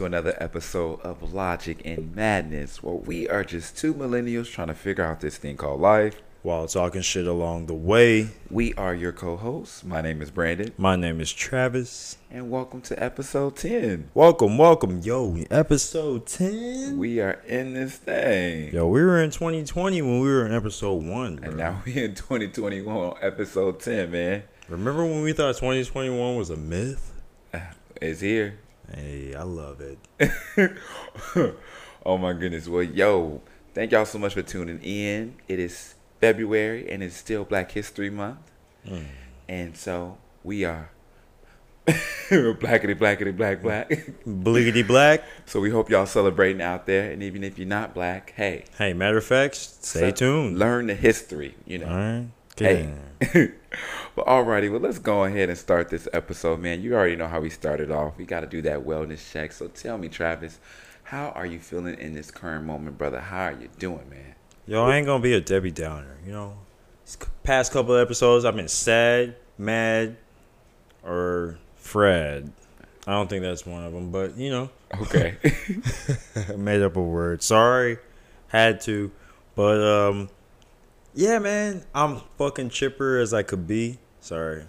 Yo, welcome back to another episode of Logic and Madness, where we are just two millennials trying to figure out this thing called life. While talking shit along the way, We are your co hosts. My name is Brandon, my name is Travis. and welcome to episode 10. Welcome, welcome. Yo, episode 10. We are in this thing. Yo, we were in 2020 when we were in episode 1. Bro. And now we are in 2021 on episode 10, man. Remember when we thought 2021 was a myth? It's here. Hey, I love it. oh my goodness. Well, yo, thank y'all so much for tuning in. It is February and it's still Black History Month. Mm. And so we are blackity blackity black black. Bliggity black. so we hope y'all celebrating out there. And even if you're not black, hey, Hey, matter of fact, stay so- tuned. Learn the history, you know. All right. Hey. But alrighty, well let's go ahead and start this episode, man. You already know how we started off. We got to do that wellness check. So tell me, Travis, how are you feeling in this current moment, brother? How are you doing, man? Yo, I ain't gonna be a Debbie Downer. You know, these past couple of episodes, I've been sad, mad, or Fred. I don't think that's one of them, but you know, Okay. Made up a word. Sorry, had to, but um, yeah, man, I'm fucking chipper as I could be. Sorry,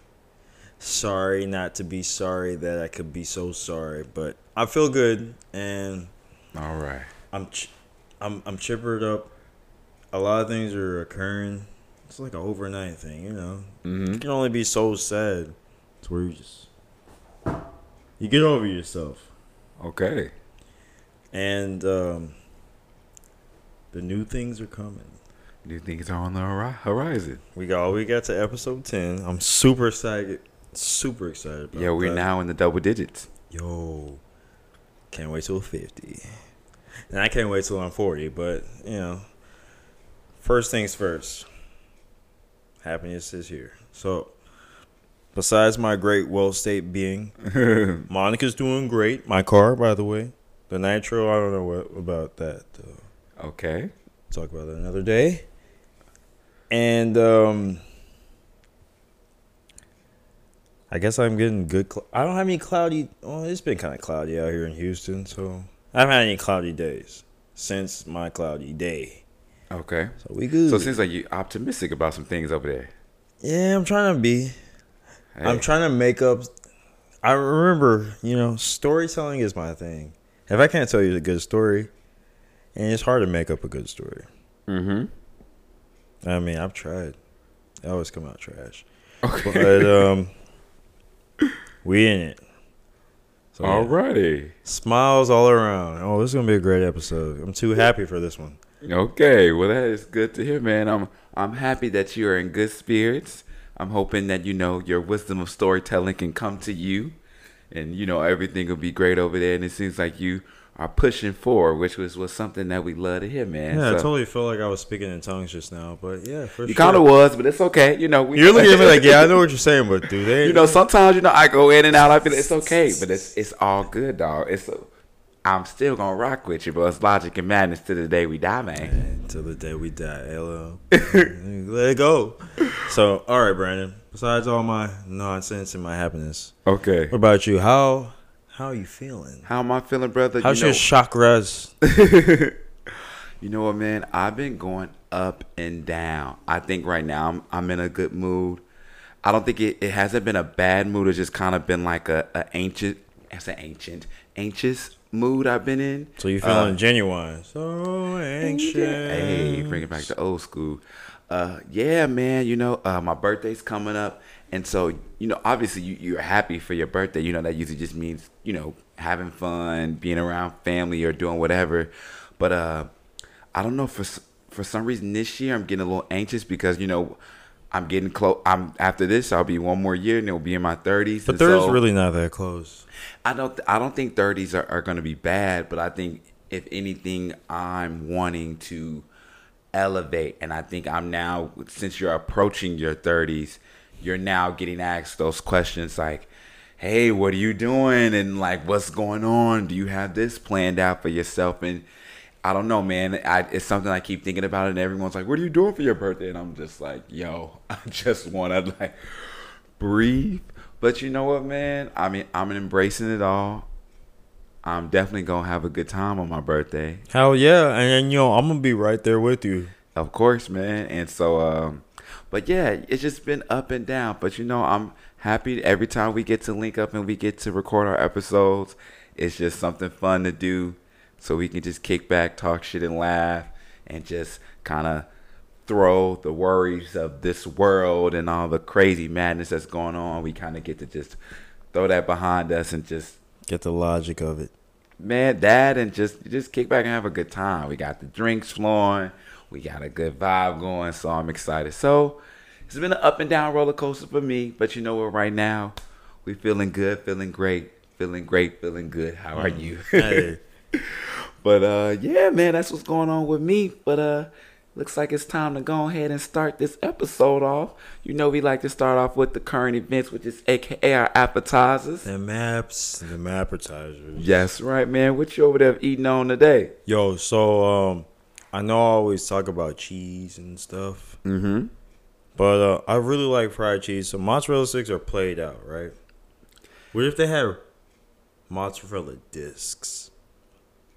sorry not to be sorry that I could be so sorry, but I feel good and All right. I'm ch- I'm I'm chippered up. A lot of things are occurring. It's like an overnight thing, you know. Mm-hmm. You can only be so sad. It's where you just you get over yourself. Okay. And um the new things are coming. New things are on the horizon. We got all we got to episode ten. I'm super excited. Super excited about Yeah, we're that. now in the double digits. Yo, can't wait till 50. And I can't wait till I'm 40, but, you know, first things first. Happiness is here. So, besides my great well state being, Monica's doing great. My car, by the way. The Nitro, I don't know what about that, though. okay. Talk about that another day. And, um,. I guess I'm getting good. Cl- I don't have any cloudy. Well, it's been kind of cloudy out here in Houston, so I haven't had any cloudy days since my cloudy day. Okay. So we good. So it seems like you're optimistic about some things over there. yeah, I'm trying to be. I'm trying to make up. I remember, you know, storytelling is my thing. If I can't tell you a good story, and it's hard to make up a good story. Mm-hmm. I mean, I've tried. They always come out trash. Okay. But um, we in it. So, yeah. Alrighty. Smiles all around. Oh, this is gonna be a great episode. I'm too happy for this one. Okay, well that is good to hear, man. I'm I'm happy that you are in good spirits. I'm hoping that you know your wisdom of storytelling can come to you, and you know everything will be great over there. And it seems like you are pushing forward, which was was something that we love to hear, man. Yeah, I totally felt like I was speaking in tongues just now, but yeah, for you sure. kind of was, but it's okay. You know, we, You're looking at me like, yeah, I know what you're saying, but do they? you know, sometimes you know I go in and out. I feel it's okay, but it's it's all good, dog. It's a, I'm still gonna rock with you, but it's logic and madness to the day we die, man. until the day we die. Hello, let it go. So, all right, Brandon. Besides all my nonsense and my happiness, Okay, what about you? How how are you feeling? how am I feeling, brother? How's you know, your chakras? You know what, man? I've been going up and down. I think right now I'm I'm in a good mood. I don't think it, it hasn't been a bad mood. It's just kind of been like a, a ancient, it's an ancient, anxious mood I've been in. So you Uh, feeling genuine? So anxious. Hey, bring it back to old school. Uh, yeah, man. You know, uh, my birthday's coming up, and so you know, obviously, you, you're happy for your birthday. You know, that usually just means you know having fun, being around family, or doing whatever. But uh, I don't know for for some reason this year I'm getting a little anxious because you know I'm getting close. I'm after this I'll be one more year and it'll be in my 30s. But and there's so- really not that close. I don't I don't think 30s are, are going to be bad, but I think if anything I'm wanting to elevate and I think I'm now since you're approaching your 30s, you're now getting asked those questions like hey, what are you doing and like what's going on? Do you have this planned out for yourself and I don't know, man. I, it's something I keep thinking about, and everyone's like, "What are you doing for your birthday?" And I'm just like, "Yo, I just want to like breathe." But you know what, man? I mean, I'm embracing it all. I'm definitely gonna have a good time on my birthday. Hell yeah, and, you know I'm gonna be right there with you. Of course, man. And so, um, but yeah, it's just been up and down. But you know, I'm happy every time we get to link up and we get to record our episodes. It's just something fun to do, so we can just kick back, talk shit, and laugh, and just kind of throw the worries of this world and all the crazy madness that's going on. We kind of get to just throw that behind us and just Get the logic of it. man, that and just just kick back and have a good time. We got the drinks flowing, we got a good vibe going, so I'm excited. So it's been an up and down roller coaster for me, but you know what? Right now, we feeling good, feeling great, feeling great, feeling good. How are you? Hey. but uh, yeah, man, that's what's going on with me. But uh, looks like it's time to go ahead and start this episode off. You know, we like to start off with the current events, which is AKA our appetizers. The maps, the appetizers. Yes, right, man. What you over there eating on today? Yo, so um, I know I always talk about cheese and stuff, Mm-hmm. but uh, I really like fried cheese. So mozzarella sticks are played out, right? What if they had mozzarella discs?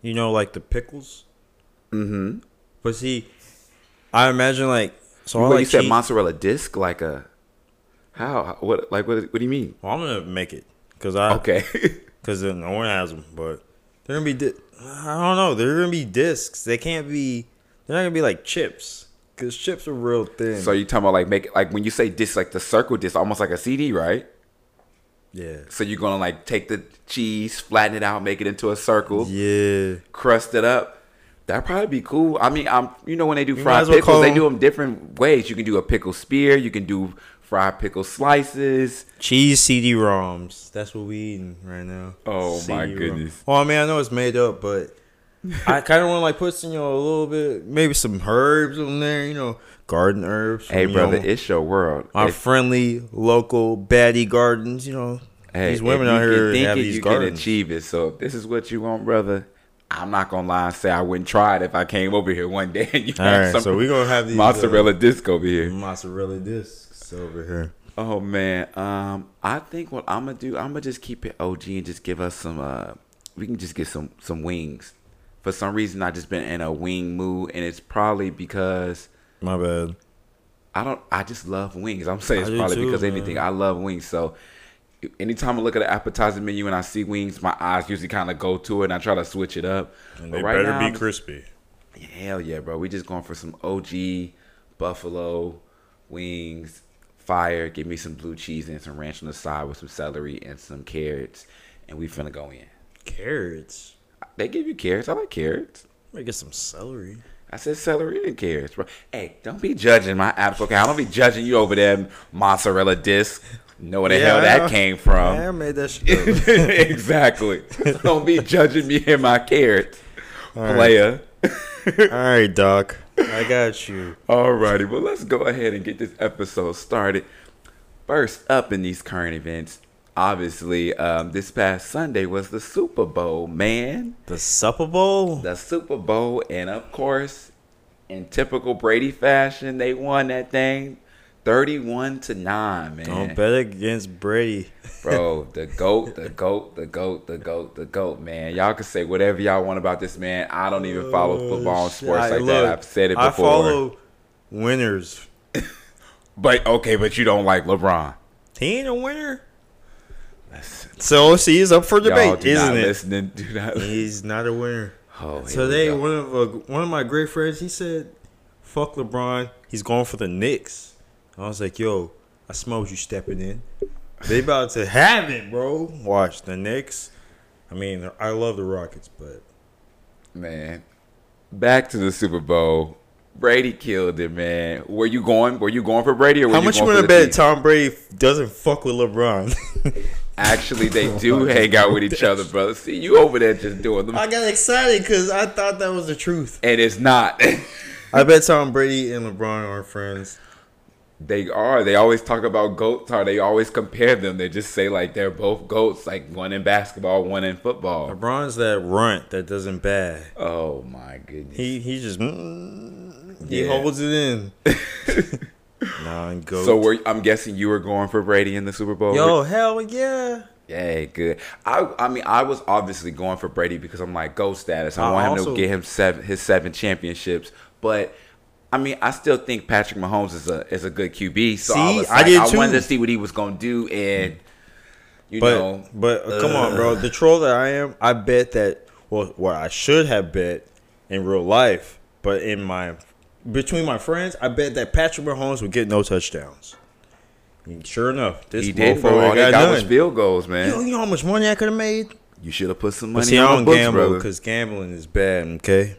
You know, like the pickles. Mm-hmm. But see, I imagine like so. I like you said mozzarella disc, like a how? What? Like what? What do you mean? Well, I'm gonna make it because I Okay. because no one has them, but they're gonna be. Di- I don't know. They're gonna be discs. They can't be. They're not gonna be like chips because chips are real thin. so you talking about like make like when you say disc, like the circle disc, almost like a CD, right? yeah, So you're gonna like take the cheese, flatten it out, make it into a circle, yeah. crust it up. That'd probably be cool. I mean, I'm you know when they do might fried well pickles, they them- do them different ways. You can do a pickle spear, you can do fried pickle slices. Cheese CD-ROMs. That's what we eating right now. Oh, my CD-ROM. goodness. Well, I mean, I know it's made up, but I kind of want to like put some, you know, a little bit, maybe some herbs on there. You know, garden herbs. Hey, from, you brother, know, it's your world. my If- friendly local baddie gardens. You know, Hey, these women out here have it, these you gardens. can achieve it. So if this is what you want, brother, I'm not gonna lie and say I wouldn't try it if I came over here one day and you All right, so we gonna have these mozzarella uh, disc over here. mozzarella discs over here. Oh man, um, I think what I'm gonna do, I'm gonna just keep it OG and just give us some. Uh, we can just get some some wings. For some reason, I just been in a wing mood, and it's probably because My bad. I don't. I just love wings. I'm saying it's probably too, because man. anything. I love wings. So anytime I look at the appetizer menu and I see wings, my eyes usually kind of go to it, and I try to switch it up. And they right better now, be crispy. Hell yeah, bro. We just going for some OG buffalo wings, fire. Give me some blue cheese and some ranch on the side with some celery and some carrots, and we finna go in. Carrots. They give you carrots. I like carrots. Might get some celery. I said celery and carrots, bro. Hey, don't be judging my apps. Okay, I don't be judging you over there, mozzarella disc. Know where the hell that came from? I made that shit exactly. don't be judging me and my carrots, player. All right, Doc. I got you. Alrighty, well let's go ahead and get this episode started. First up in these current events, obviously, um, this past Sunday was the Super Bowl, man. The Super Bowl. The Super Bowl, and of course, in typical Brady fashion, they won that thing, thirty-one to nine, man. Don't bet against Brady. Bro, the goat, the goat, the goat, the goat, the goat, man. Y'all can say whatever y'all want about this man. I don't even follow football and sports I- like look, that. I've said it before. I follow winners. But okay, but you don't like LeBron. He ain't a winner. Listen, So see, it's up for debate, isn't it? listen. Do not. He's not a winner. Oh, Today, one of uh, one of my great friends, he said, "Fuck LeBron. He's going for the Knicks." I was like, "Yo, I smell what you stepping in. They about to have it, bro. Watch the Knicks. I mean, I love the Rockets, but man. Back to the Super Bowl. Brady killed it, man. Were you going? Were you going for Brady or were how you much you want to bet? Tom Brady doesn't fuck with LeBron?" Actually, they do hang out with each other, brother. See, you over there just doing them, I got excited because I thought that was the truth. and it's not. I bet Tom Brady and LeBron are friends. They are. They always talk about goats. Are they always compare them. They just say like they're both goats. Like one in basketball, one in football. LeBron's that runt that doesn't bad. Oh my goodness. He he just mm, he Yeah. holds it in. nah, and go. so we're, I'm guessing you were going for Brady in the Super Bowl. yo hell yeah. Yeah, good. I I mean, I was obviously going for Brady because I'm like GOAT status. I I want him to get him seven his seven championships. But I mean, I still think Patrick Mahomes is a is a good QB. So I, See, I like, did I too. wanted to see what he was gonna do, and you But know, but uh, come on, bro. The troll that I am, I bet that well, what I should have bet in real life, but in my between my friends, I bet that Patrick Mahomes would get no touchdowns. And sure enough, this he did. Bro, all got got was field goals, man. You know, you know how much money I could have made? You should have put some But money see, I on don't books, gamble because gambling is bad. Okay.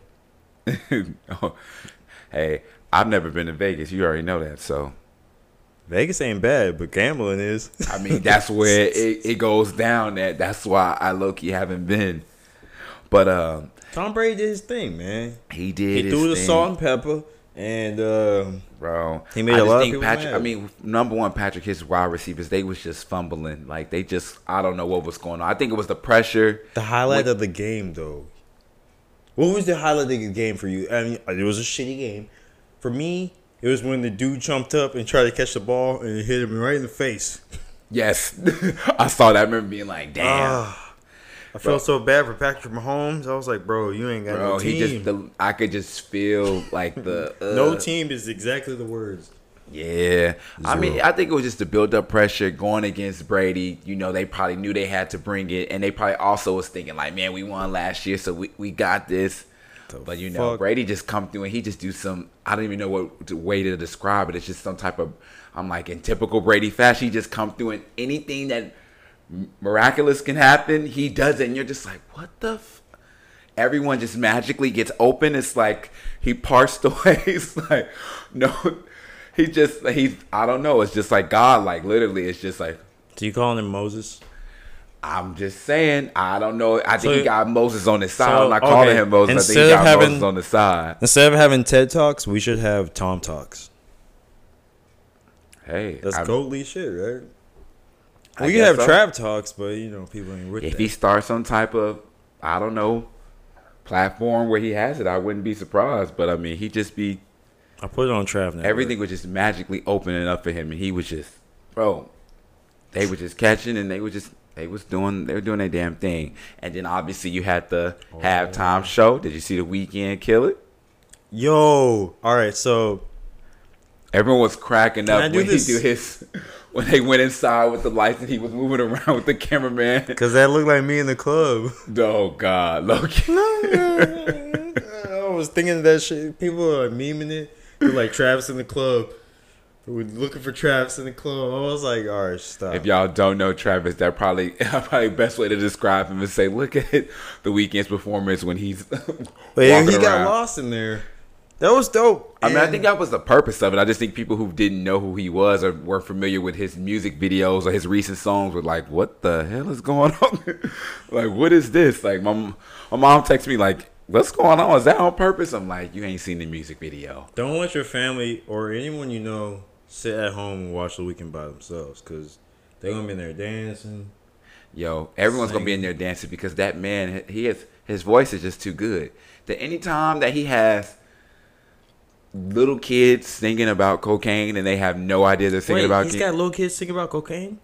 Oh, hey, I've never been to Vegas. You already know that. So Vegas ain't bad, but gambling is. I mean, that's where it, it goes down. That that's why I low key haven't been. But um, Tom Brady did his thing, man. he did. He threw the thing, salt and pepper, and um, bro. He made I a lot of think people Patrick. mad. I mean, number one, Patrick, his wide receivers, they was just fumbling. Like they just, I don't know what was going on. I think it was the pressure. the highlight of the game, though. What was the highlight of the game for you? I mean, it was a shitty game. For me, it was when the dude jumped up and tried to catch the ball and it hit him right in the face. Yes, I saw that. I remember being like, damn. Ah, I felt so bad for Patrick Mahomes. I was like, bro, you ain't got Bro, no team. he just the, I could just feel like the uh, no team is exactly the words. Yeah, I mean, I think it was just the build up pressure going against Brady. You know, they probably knew they had to bring it, and they probably also was thinking like, "Man, we won last year, so we, we got this." The but you know. Brady just come through and he just do some. I don't even know what way to describe it. It's just some type of. I'm like in typical Brady fashion. He just come through and anything that miraculous can happen, he does it, and you're just like, "What the." F-? Everyone just magically gets open. It's like he parsed away. It's like no, he just he's I don't know. It's just like God. Like literally, it's just like Do you call him Moses? I'm just saying. I don't know. I think So- he got Moses on his side. so, I'm not calling him Moses. I think he got having- Moses on the side. Instead of having TED Talks, we should have Tom Talks. Hey, That's I- goatly shit, right? I we can have so. trap talks, but you know people ain't with If that. he starts some type of I don't know platform where he has it, I wouldn't be surprised. But I mean, he just be I put it on Trav now. everything was just magically opening up for him, and he was just, bro. They were just catching, and they were just they was doing they were doing their damn thing. And then obviously you had the Oh. halftime show. Did you see the Weeknd kill it? Yo, all right. So Everyone was cracking up when this? he do his when they went inside with the lights and he was moving around with the cameraman. because that looked like me in the club. Oh God, low key. I was thinking of that shit. People are memeing it. They're like Travis in the club. We're looking for Travis in the club. I was like, all right, stop. If y'all don't know Travis, that probably probably best way to describe him is say, look at the Weeknd's performance when he's walking he got lost in there. That was dope. I mean, I think that was the purpose of it. I just think people who didn't know who he was or were familiar with his music videos or his recent songs were like, "What the hell is going on? like, what is this?" Like, my my mom texted me like, "What's going on? Is that on purpose?" I'm like, "You ain't seen the music video." Don't let your family or anyone you know sit at home and watch the Weeknd by themselves because they're gonna be in there dancing. Yo, everyone's gonna be in there dancing because that man, he has his voice is just too good. That anytime that he has little kids singing about cocaine and they have no idea they're singing Wait, about he's ca- got little kids singing about cocaine.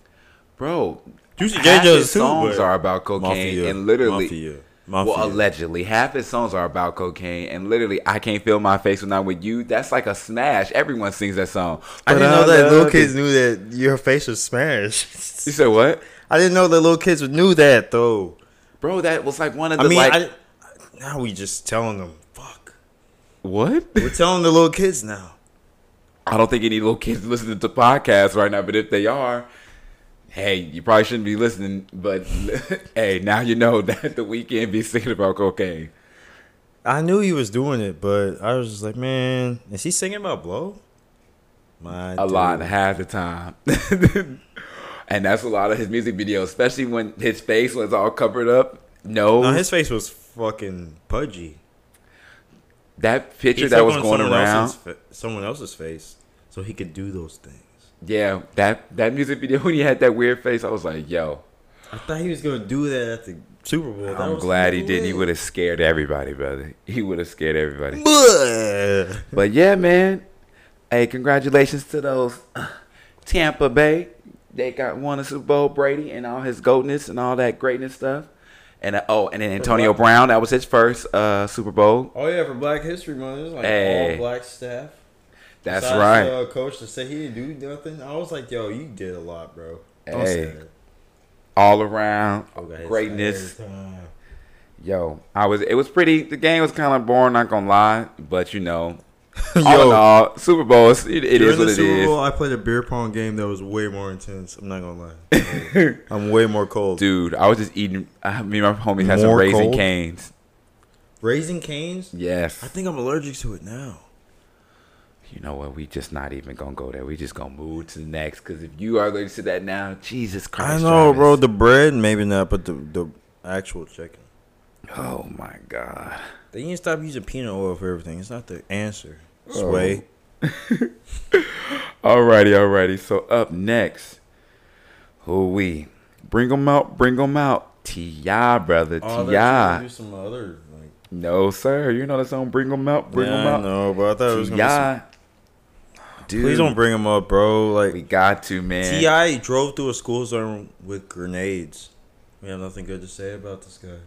bro. Juicy J half too, songs are about cocaine Mafia, and literally. Mafia, Mafia. Well, allegedly, half his songs are about cocaine, and literally, I can't feel my face when I'm with you. That's like a smash. Everyone sings that song. I didn't know that little kids knew that your face was smashed. You said what, I didn't know that little kids knew that though. bro? That was like one of the I mean, like I, now we just telling them. Fuck. what? We're telling the little kids now. I don't think any little kids listening to podcasts right now, but if they are, hey, you probably shouldn't be listening. But hey, now you know that the Weeknd be singing about cocaine. I knew he was doing it, but I was just like, man, is he singing about blow? My a lot half the time. and that's a lot of his music videos, especially when his face was all covered up. No, No, his face was fucking pudgy. that picture that was going someone around. else's fa- someone else's face, so he could do those things. Yeah, that that music video when he had that weird face, I was like, yo, I thought he was gonna do that at the Super Bowl. I'm glad he didn't. He would have scared everybody, brother. He would have scared everybody. But yeah, man. Hey, congratulations to those uh, Tampa Bay. they got won a Super Bowl. Brady and all his goatness and all that greatness stuff. And uh, oh, and then Antonio Brown. That was his first uh, Super Bowl. Oh yeah, for Black History Month, it was like Hey. all black staff. That's Besides, right. Uh, coach to say he didn't do nothing. I was like, yo, you did a lot, bro. Don't Hey. all around God, it's greatness. Yo, I was. It was pretty. The game was kind of boring. Not gonna lie, but you know, all Yo. in all, Super Bowl, It, it During is what the it Super is. Bowl, I played a beer pong game that was way more intense. I'm not gonna lie. I'm way more cold. Dude, I was just eating. I, me and my homies had some raisin cold? canes. Raising Cane's? Yes. I think I'm allergic to it now. You know what? We just not even gonna go there. We just gonna move to the next. Because if you are going to see that now, Jesus Christ! I know, bro. The bread, maybe not, but the the actual chicken. Oh my God. They need to stop using peanut oil for everything. It's not the answer. Oh. Sway. Alrighty, alrighty. So up next, who we bring them out? Bring them out. Ti, brother. Oh, Ti. do some other like. No, sir. You know the song "Bring 'Em Out." Bring 'em yeah, I out. know, but I thought it was gonna be some-. Dude, Please don't bring him up, bro. Like we got to, man. Ti drove through a school zone with grenades. We have nothing good to say about this guy.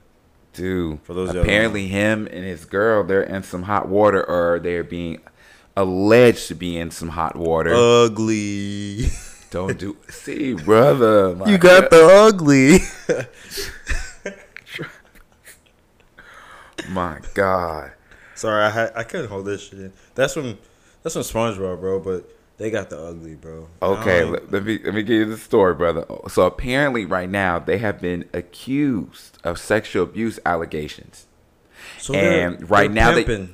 Dude, For those apparently him and his girl, they're in some hot water, or they're being alleged to be in some hot water. Ugly. don't do. See, brother, you got the ugly. My God. Sorry, I had, I couldn't hold this shit in. That's from that's from SpongeBob, bro. But they got the ugly, bro. Okay, let, let me let me give you the story, brother. So apparently, right now they have been accused of sexual abuse allegations. so they're- and right they're now they-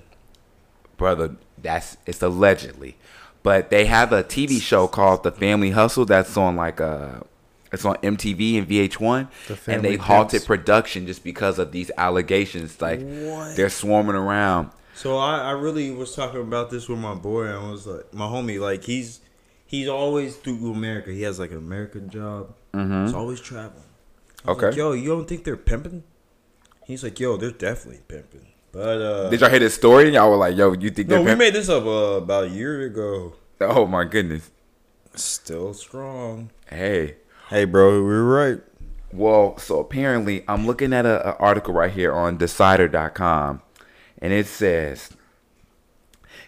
brother. That's it's allegedly, but they have a TV show called The Family Hustle that's on like a. it's on MTV and VH1, The and they halted Pimps. production just because of these allegations. Like What? they're swarming around. So I, I really was talking about this with my boy. and I was like, my homie, like he's he's always through America. He has like an American job. Mhm. He's always traveling. Okay. Like, yo, you don't think they're pimping? He's like, yo, they're definitely pimping. But uh, Did y'all hear this story? And y'all were like, "Yo, you think no, we made this up uh, about a year ago. Oh my goodness. Still strong. Hey. Hey, bro, we were right. Well, so apparently, I'm looking at a, a article right here on Decider.com, and it says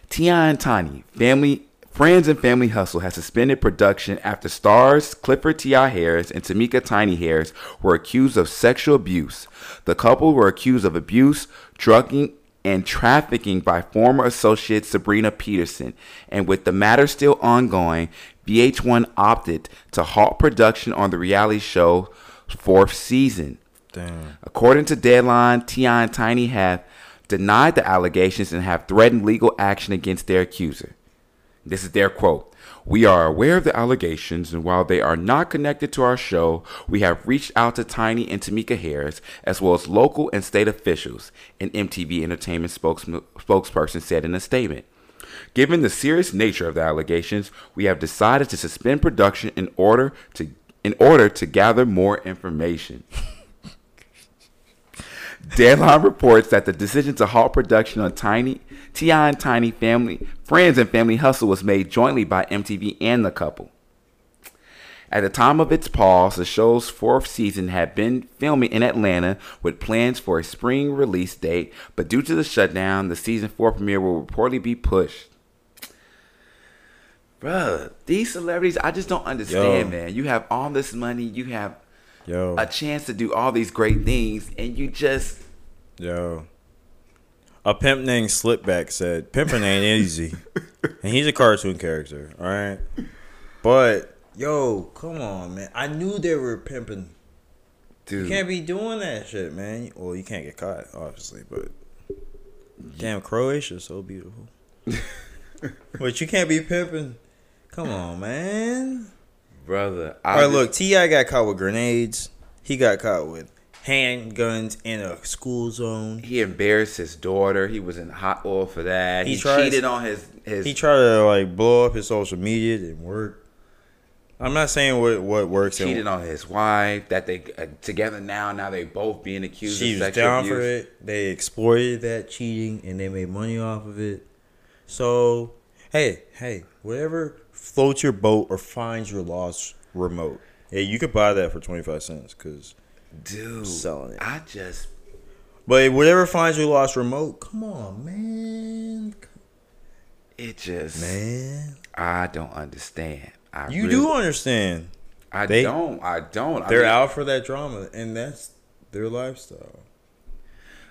Ti and Tiny family friends and family hustle has suspended production after stars Clifford Ti Harris and Tameka Tiny Harris were accused of sexual abuse. The couple were accused of abuse, drugging, and trafficking by former associate Sabrina Peterson. And with the matter still ongoing, VH1 opted to halt production on the reality show fourth season. Damn. According to Deadline, Ti and Tiny have denied the allegations and have threatened legal action against their accuser. This is their quote. We are aware of the allegations, and while they are not connected to our show, we have reached out to Tiny and Tameka Harris, as well as local and state officials, an MTV Entertainment spokes- spokesperson said in a statement. Given the serious nature of the allegations, we have decided to suspend production in order to in order to gather more information. Deadline reports that the decision to halt production on Tiny Ti and Tiny Family Friends and Family Hustle was made jointly by MTV and the couple. At the time of its pause, the show's fourth season had been filming in Atlanta with plans for a spring release date, but due to the shutdown, the season four premiere will reportedly be pushed. Bruh, these celebrities, I just don't understand, Yo. man. You have all this money, you have Yo, a chance to do all these great things, and you just yo. A pimp named Slipback said, "Pimping ain't easy," and he's a cartoon character. All right, but yo, come on, man. I knew they were pimping. dude. You can't be doing that shit, man. Well, you can't get caught, obviously, but damn, Croatia's so beautiful. but you can't be pimping. Come on, man. Brother. All right, look, Ti got caught with grenades. He got caught with handguns in a school zone. he embarrassed his daughter. He was in hot oil for that. He, He tries- cheated on his his. He tried to like blow up his social media. It didn't work. I'm not saying what what works. and- cheated on his wife. That they uh, together now. Now they both being accused she of was down abuse. for it. They exploited that cheating and they made money off of it. So hey, hey, whatever floats your boat or finds your lost remote. Hey, you could buy that for twenty five cents because Dude, Selling it. I just But whatever finds your lost remote, come on, man. it just Man. I don't understand. I You really- do understand. I They- don't. I don't. They're mean, out for that drama, and that's their lifestyle.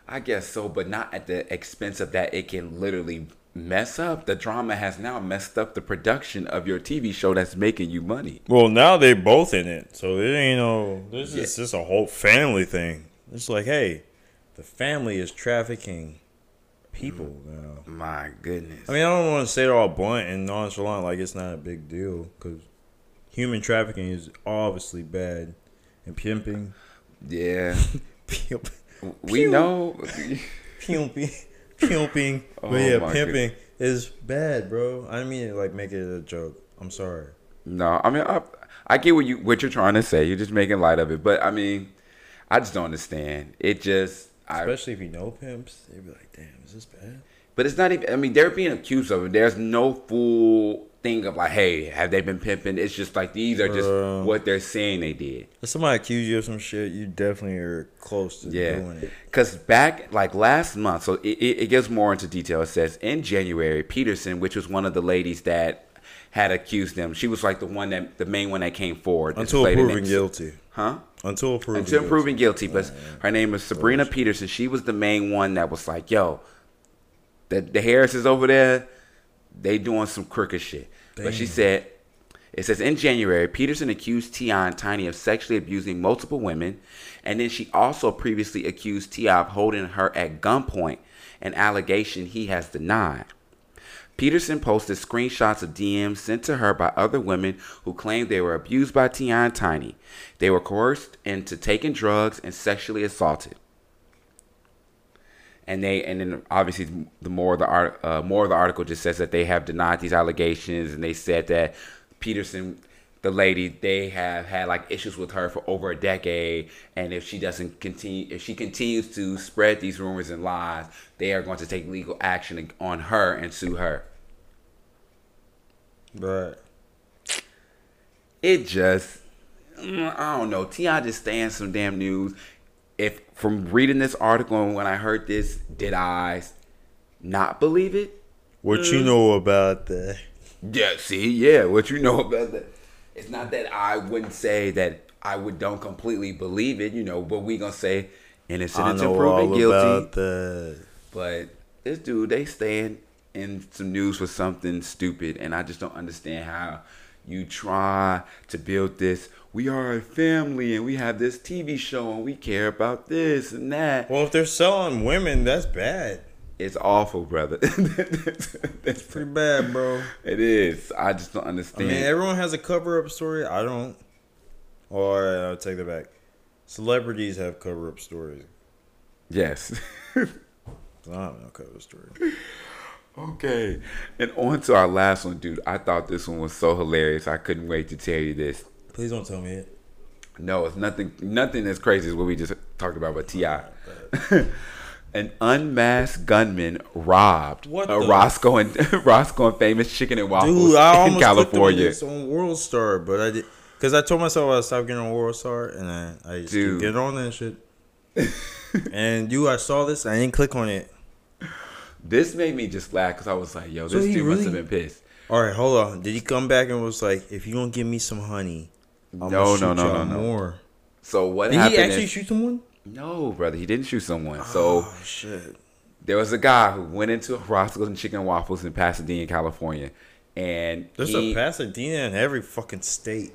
I guess so, but not at the expense of that. It can literally mess up. The drama has now messed up the production of your TV show that's making you money. Well, now they're both in it, so it ain't no. This Yeah. is just a whole family thing. It's like, hey, the family is trafficking people mm. now. My goodness. I mean, I don't want to say it all blunt and nonchalant, like it's not a big deal, because human trafficking is obviously bad, and pimping, yeah, pimp, we know. pimping, pimping, Oh but yeah, oh my pimping is bad, bro. I mean like make it a joke. I'm sorry. No, I mean I, I get what you what you're trying to say. You're just making light of it, but I mean, I just don't understand. It just, I, Especially if you know pimps, they'd be like, "Damn, is this bad?" but it's not even. I mean, they're being accused of it. There's no full thing of like, hey, have they been pimping? It's just like these are just Bro. what they're saying they did. If somebody accuse you of some shit, you definitely are close to Yeah, doing it. because back like last month, so it, it, it gives more into detail. It says in January, Peterson, which was one of the ladies that had accused them, she was like the one that the main one that came forward. Until proven guilty. huh? Until proven Until guilty. proven guilty, but her name is Sabrina Peterson. She was the main one that was like, "Yo, the the Harris is over there, they doing some crooked shit." But she said, it says in January, Peterson accused Tia and Tiny of sexually abusing multiple women, and then she also previously accused Tia of holding her at gunpoint, an allegation he has denied. Peterson posted screenshots of DMs sent to her by other women who claimed they were abused by Tia and Tiny. They were coerced into taking drugs and sexually assaulted. And they, and then obviously the more the art, uh, more of the article just says that they have denied these allegations, and they said that Peterson, the lady, they have had like issues with her for over a decade, and if she doesn't continue, if she continues to spread these rumors and lies, they are going to take legal action on her and sue her. but it just mm, I don't know. Ti just stands some damn news. If from reading this article and when I heard this, did I not believe it? What Mm. you know about that? Yeah. See, yeah. What you know about that? It's not that I wouldn't say that I would don't completely believe it. You know, but we gonna say innocent until proven guilty. But this dude, they stand in some news for something stupid, and I just don't understand how you try to build this. We are a family, and we have this TV show, and we care about this and that. Well, if they're selling women, that's bad. It's awful, brother. that's Pretty bad, bro. It is. I just don't understand. I mean, everyone has a cover up story. I don't. Or I'll take that back. Celebrities have cover up stories. yes. I don't have no cover story. Okay. And on to our last one, dude. I thought this one was so hilarious. I couldn't wait to tell you this. Please don't tell me it. No, it's nothing. Nothing as crazy as what we just talked about with Ti. An unmasked gunman robbed What a Roscoe and Roscoe and famous chicken and waffles Dude, I in almost clicked on California. this on World Star, but I did because I told myself I'd stop getting on World Star, and I I just getting on that shit. and you, I saw this, I didn't click on it. This made me just laugh because I was like, "Yo, So this dude must have been pissed." All right, hold on. Did he come back and was like, "If you don't give me some honey, I'm No, gonna no, shoot no, no, no. more." So what Did happened? he actually is- shoot someone? no, brother, he didn't shoot someone. So oh shit! there was a guy who went into a Roscoe's and chicken and waffles in Pasadena, California, and There's he a Pasadena in every fucking state.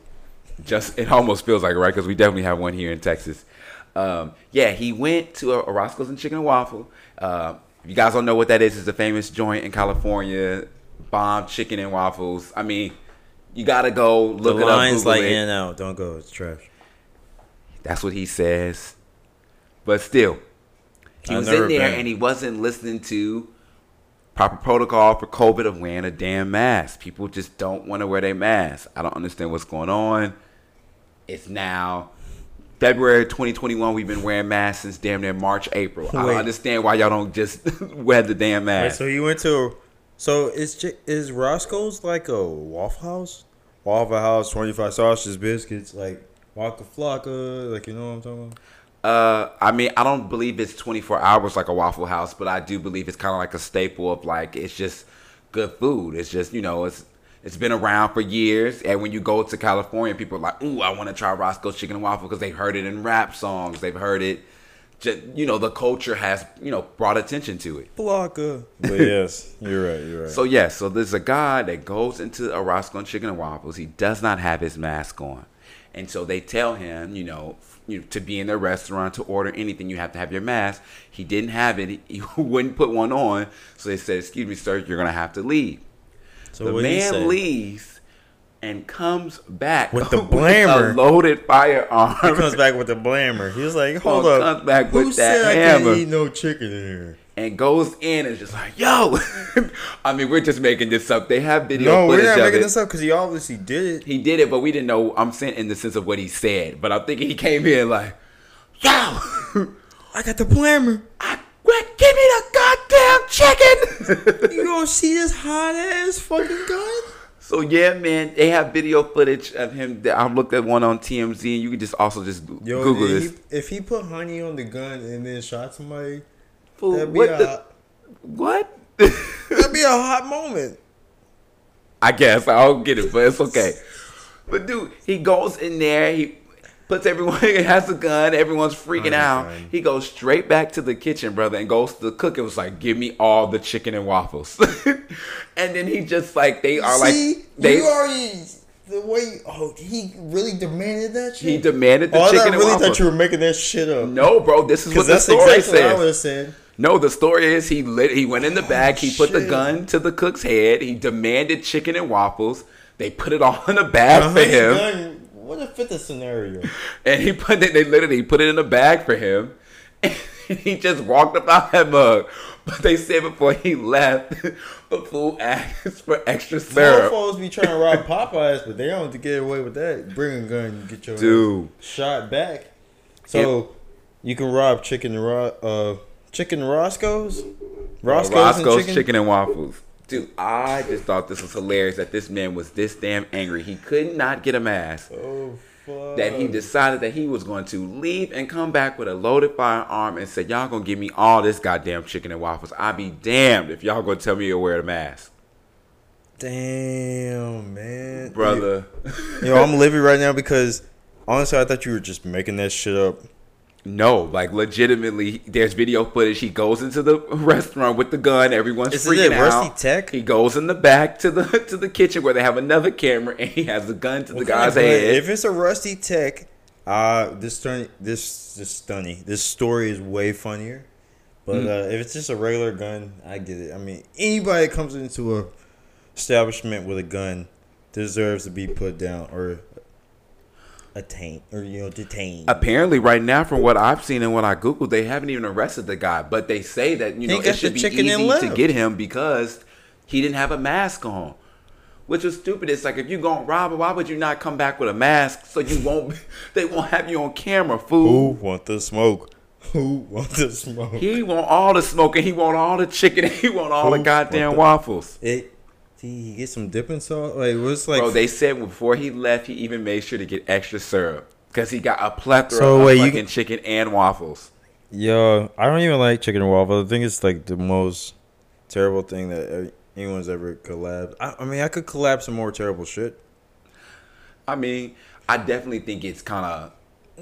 just it almost feels like it, right because we definitely have one here in Texas. Um, yeah, he went to a, a Roscoe's and Chicken and Waffle. Uh, if you guys don't know what that is, it's a famous joint in California. Bomb chicken and waffles. I mean, you gotta go look the it up. line's like in and out. Don't go. It's trash. That's what he says. But still, he I've was in there been. and he wasn't listening to proper protocol for COVID of wearing a damn mask. People just don't want to wear their mask. I don't understand what's going on. It's now February 2021. We've been wearing masks since damn near March, April. I don't understand why y'all don't just wear the damn Wait, mask. so you went to, so is Chi- is Roscoe's like a Waffle House, Waffle House, twenty five sausage biscuits, like Waka Flocka, like you know what I'm talking about. Uh, I mean, I don't believe it's 24 hours like a Waffle House, but I do believe it's kind of like a staple of like it's just good food. It's just you know it's it's been around for years, and when you go to California, people are like, "Ooh, I want to try Roscoe's Chicken and Waffle" because they've heard it in rap songs. They've heard it. Just, you know, the culture has you know brought attention to it. Flocka. But yes, you're right. You're right. So yes, so there's a guy that goes into a Roscoe Chicken and Waffles. He does not have his mask on, and so they tell him, you know, you know, to be in their restaurant to order anything, you have to have your mask. He didn't have it. He wouldn't put one on, so they said, "Excuse me, sir, you're gonna have to leave." So the man leaves and comes back With the a blammer. loaded firearm. He comes back with the blammer. He was like, "Hold Comes up, back who with that said I hammer. can't eat no chicken in here?" and goes in and just like, "Yo," I mean, we're just making this up. They have video No, we're footage not of making it. this up because he obviously did it. He did it, but we didn't know. I'm saying in the sense of what he said, but I'm thinking he came in like, "Yo, I got the blammer. I, Greg, give me the goddamn chicken." You gonna see this hot ass fucking gun? so yeah, man, they have video footage of him. That I looked at one on TMZ, and you can just also just Yo, Google if this. He, if he put honey on the gun and then shot somebody, Fool, that'd be what a the what? that'd be a hot moment. I guess I don't get it, but it's okay. But dude, he goes in there, he puts everyone, he has a gun, everyone's freaking Oh, out. God. He goes straight back to the kitchen, brother, and goes to the cook and was like, "Give me all the chicken and waffles." and then he just like they are See, like they you already the way. Oh, he really demanded that shit. he demanded the oh, chicken thought- and really waffles. thought you were making that shit up. no, bro, this is what because the that's story exactly what I would says. have said. No, the story is he lit. He went in the oh, bag. He put the gun to the cook's head. He demanded chicken and waffles. They put it all in a bag A for him. What if fit the scenario? And he put it, they literally put it in a bag for him. And he just walked up out that mug. But they said before he left, the fool asked for extra syrup. Motherfuckers be trying to rob Popeyes, but they don't get away with that. Bring a gun get your Dude. shot back. So you can rob chicken uh chicken Roscoe's, Roscoe's, Roscoe's and chicken. chicken. and waffles. Dude, I just thought this was hilarious that this man was this damn angry. He could not get a mask. Oh fuck! That he decided that he was going to leave and come back with a loaded firearm and said, Y'all gonna give me all this goddamn chicken and waffles. I'll be damned if y'all gonna tell me to wear a mask. Damn man, Brother. Yo, I'm living right now because honestly, I thought you were just making that shit up. No, like legitimately, there's video footage. He goes into the restaurant with the gun. Everyone's Isn't freaking it Rusty out. Tech? He goes in the back to the to the kitchen where they have another camera, and he has the gun to the guy's head. If it's a Rusty Tech, uh, this stunning, this this stunning. This story is way funnier. But Mm. uh, if it's just a regular gun, I get it. I mean, anybody that comes into a establishment with a gun deserves to be put down or attained or you know detained. Apparently, right now, from what I've seen and what I googled, they haven't even arrested the guy. But they say that you know it should be chicken easy to get him because he didn't have a mask on. Which was stupid. It's like if you gonna rob him, why would you not come back with a mask so you won't? They won't have you on camera, fool. Who want the smoke? Who want the smoke? He want all the smoke and he want all the chicken and he want all Who the goddamn the- waffles. It. Did he get some dipping sauce? Like what's like? Bro, they said before he left, he even made sure to get extra syrup because he got a plethora So, of wait, you fucking can- chicken and waffles. Yo, I don't even like chicken and waffle. I think it's like the most terrible thing that anyone's ever collabed. I, I mean, I could collab some more terrible shit. I mean, I definitely think it's kind of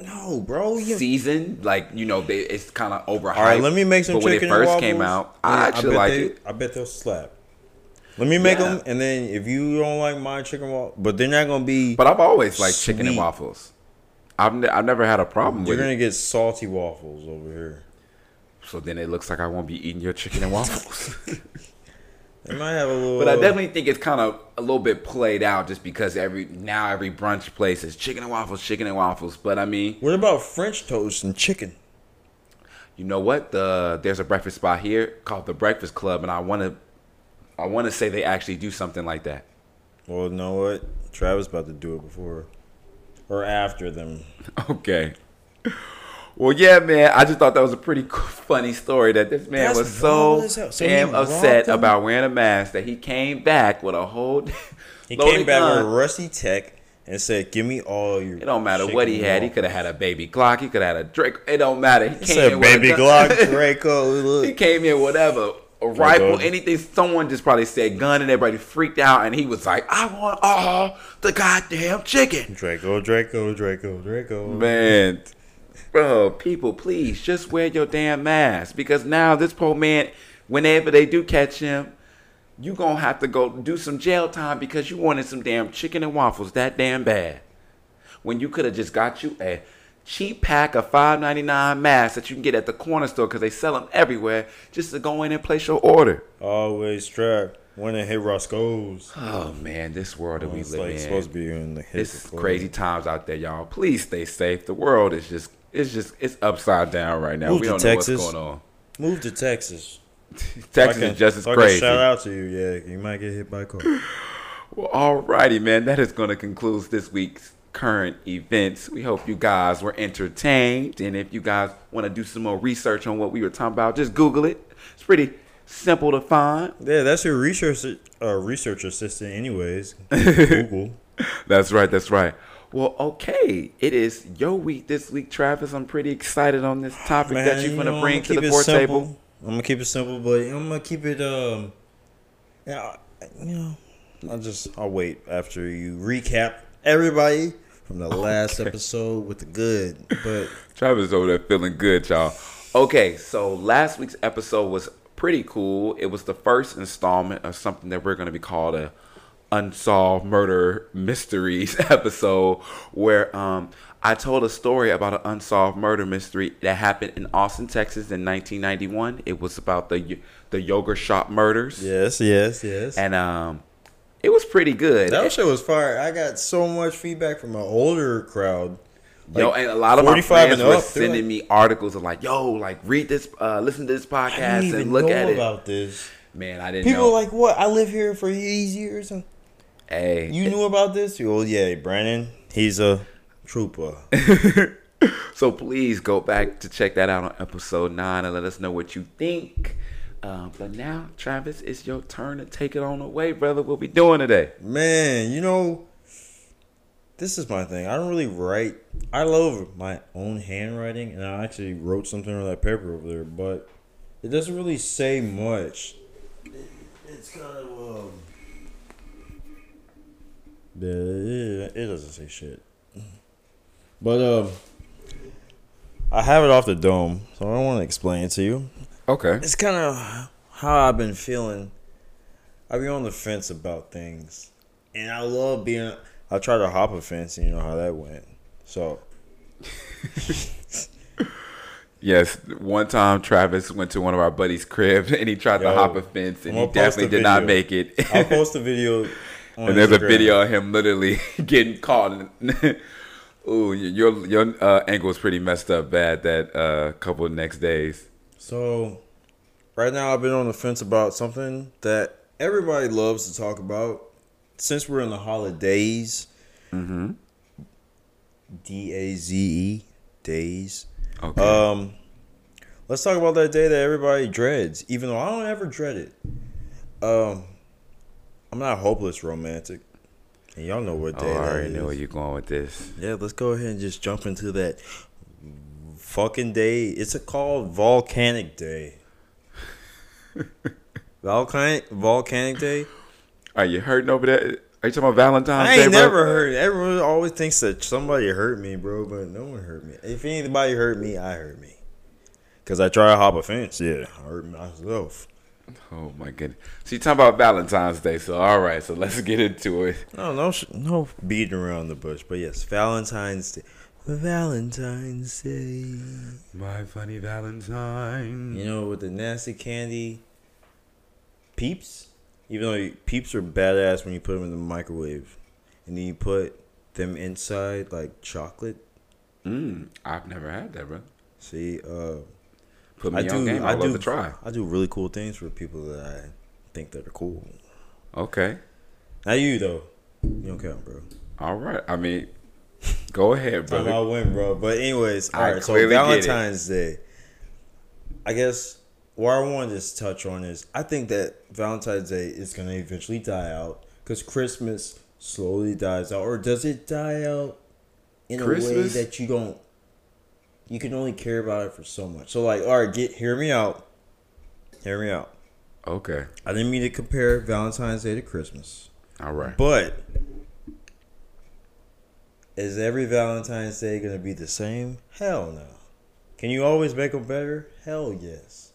No, bro. You, seasoned. Like you know, they, it's kind of overhyped. all right, let me make some But when it chicken first and came waffles. out, I actually like it. I bet they'll slap. Let me make Yeah. them, and then if you don't like my chicken waffle, but they're not gonna be. But I've always liked chicken and waffles. I've ne- I've never had a problem you're with gonna it. get salty waffles over here. So then it looks like I won't be eating your chicken and waffles. They might have a little. But I definitely think it's kind of a little bit played out just because every now every brunch place is chicken and waffles, chicken and waffles. But I mean, What about French toast and chicken? you know what? The there's a breakfast spot here called the Breakfast Club, and I want to I want to say they actually do something like that. Well, you know what? Travis about to do it before or after them. Okay. Well, yeah, man. I just thought that was a pretty funny story that this man That's was so, wild as hell. So damn upset about wearing a mask that he came back with a whole. He came back gun. with a rusty tech and said, "Give me all your." It don't matter what he had. He could have had a baby Glock. He could have had a Drake. It don't matter. He He came said, in with a "Baby Glock, Draco." he came in whatever. A rifle, anything. Someone just probably said gun, and everybody freaked out. And he was like, "I want all the goddamn chicken." Draco, Draco, Draco, Draco. Man, bro, people, please just wear your damn mask because now this poor man, whenever they do catch him, you gonna have to go do some jail time because you wanted some damn chicken and waffles that damn bad. When you could have just got you a cheap pack of five ninety nine masks that you can get at the corner store because they sell them everywhere, just to go in and place your order. Always strapped. When it hit Roscoe's. Oh man, this world that we live like in. supposed to be in the hit. It's crazy times out there, y'all. Please stay safe. The world is just it's just it's upside down right now. Move we don't Texas. know what's going on. Move to Texas. Texas I is just as can crazy. Shout out to you. Yeah, you might get hit by a car. Well, alrighty, man. That is going to conclude this week's current events. We hope you guys were entertained, and if you guys want to do some more research on what we were talking about, just Google it. It's pretty simple to find. yeah, that's your research uh, research assistant, anyways. Google. That's right. That's right. Well, okay. It is your week this week, Travis. I'm pretty excited on this topic that you're going to know, bring I'ma the keep it board simple. table. I'm gonna keep it simple, but I'm gonna keep it. Um, yeah, you know, I'll just I'll wait after you recap everybody from the last episode with the good. But Travis over there feeling good, y'all. Okay, so last week's episode was pretty cool. It was the first installment of something that we're going to be called a unsolved murder mysteries episode, where um, I told a story about an unsolved murder mystery that happened in Austin, Texas, in 1991. It was about the the yogurt shop murders, yes, yes, yes. and um, it was pretty good. that show was fire. I got so much feedback from my older crowd. Yo, and a lot of my 45 friends were up, sending like- me articles of like, "Yo, like read this, uh, listen to this podcast and look at it." about this. Man, I didn't People know. like, what? I live here for these years. And hey, you knew about this? Oh yeah, Brandon. He's a trooper. so please go back to check that out on episode nine and let us know what you think. Um, but now, Travis, it's your turn to take it on away, brother. What we doing today? Man, you know, this is my thing. I don't really write. I love my own handwriting, and I actually wrote something on that paper over there, but it doesn't really say much. It, it's kind of um. Yeah, it, it doesn't say shit. But um, I have it off the dome, so I don't want to explain it to you Okay. it's kind of how I've been feeling. I've been on the fence about things, and I love being. I tried to hop a fence, and you know how that went. So Yes, one time Travis went to one of our buddies' cribs and he tried Yo, to hop a fence and he definitely did not make it. I'll post a video. On and there's a video of him literally getting caught. Ooh, your your uh, ankle was pretty messed up bad that uh, couple of next days. So, right now I've been on the fence about something that everybody loves to talk about. Since we're in the holidays, Mm-hmm. D A Z E days. Okay. Um, let's talk about that day that everybody dreads, even though I don't ever dread it. Um, I'm not hopeless romantic, and y'all know what oh, day I that already is. know where you're going with this. Yeah, let's go ahead and just jump into that fucking day. It's a called Volcanic Day. volcanic Volcanic Day. Are you hurting over there? Are you talking about Valentine's I Day? ain't bro? never heard. Everyone always thinks that somebody hurt me, bro, but no one hurt me. If anybody hurt me, I hurt me. Cause I try to hop a fence. Yeah, I hurt myself. Oh my goodness. So you talking about Valentine's Day? So all right, so let's get into it. No, no, no beating around the bush. But yes, Valentine's Day. Valentine's Day. My funny Valentine. You know, with the nasty candy peeps, even though peeps are badass when you put them in the microwave, and then you put them inside like chocolate. Mm, I've never had that, bro. See, uh, Put me I on do. game. I I'd do. love to try. I do really cool things for people that I think that are cool. Okay. Not you though. You don't count, bro. All right. I mean, Go ahead, bro. I'm win, bro. But anyways, all I right. So clearly get it. Valentine's Day. I guess what I want to touch on is I think that Valentine's Day is gonna eventually die out because Christmas slowly dies out, or does it die out in a way that you don't? You can only care about it for so much. So like, all right, get hear me out. Hear me out. Okay. I didn't mean to compare Valentine's Day to Christmas. All right. But is every Valentine's Day gonna be the same? Hell no. Can you always make them better? Hell yes.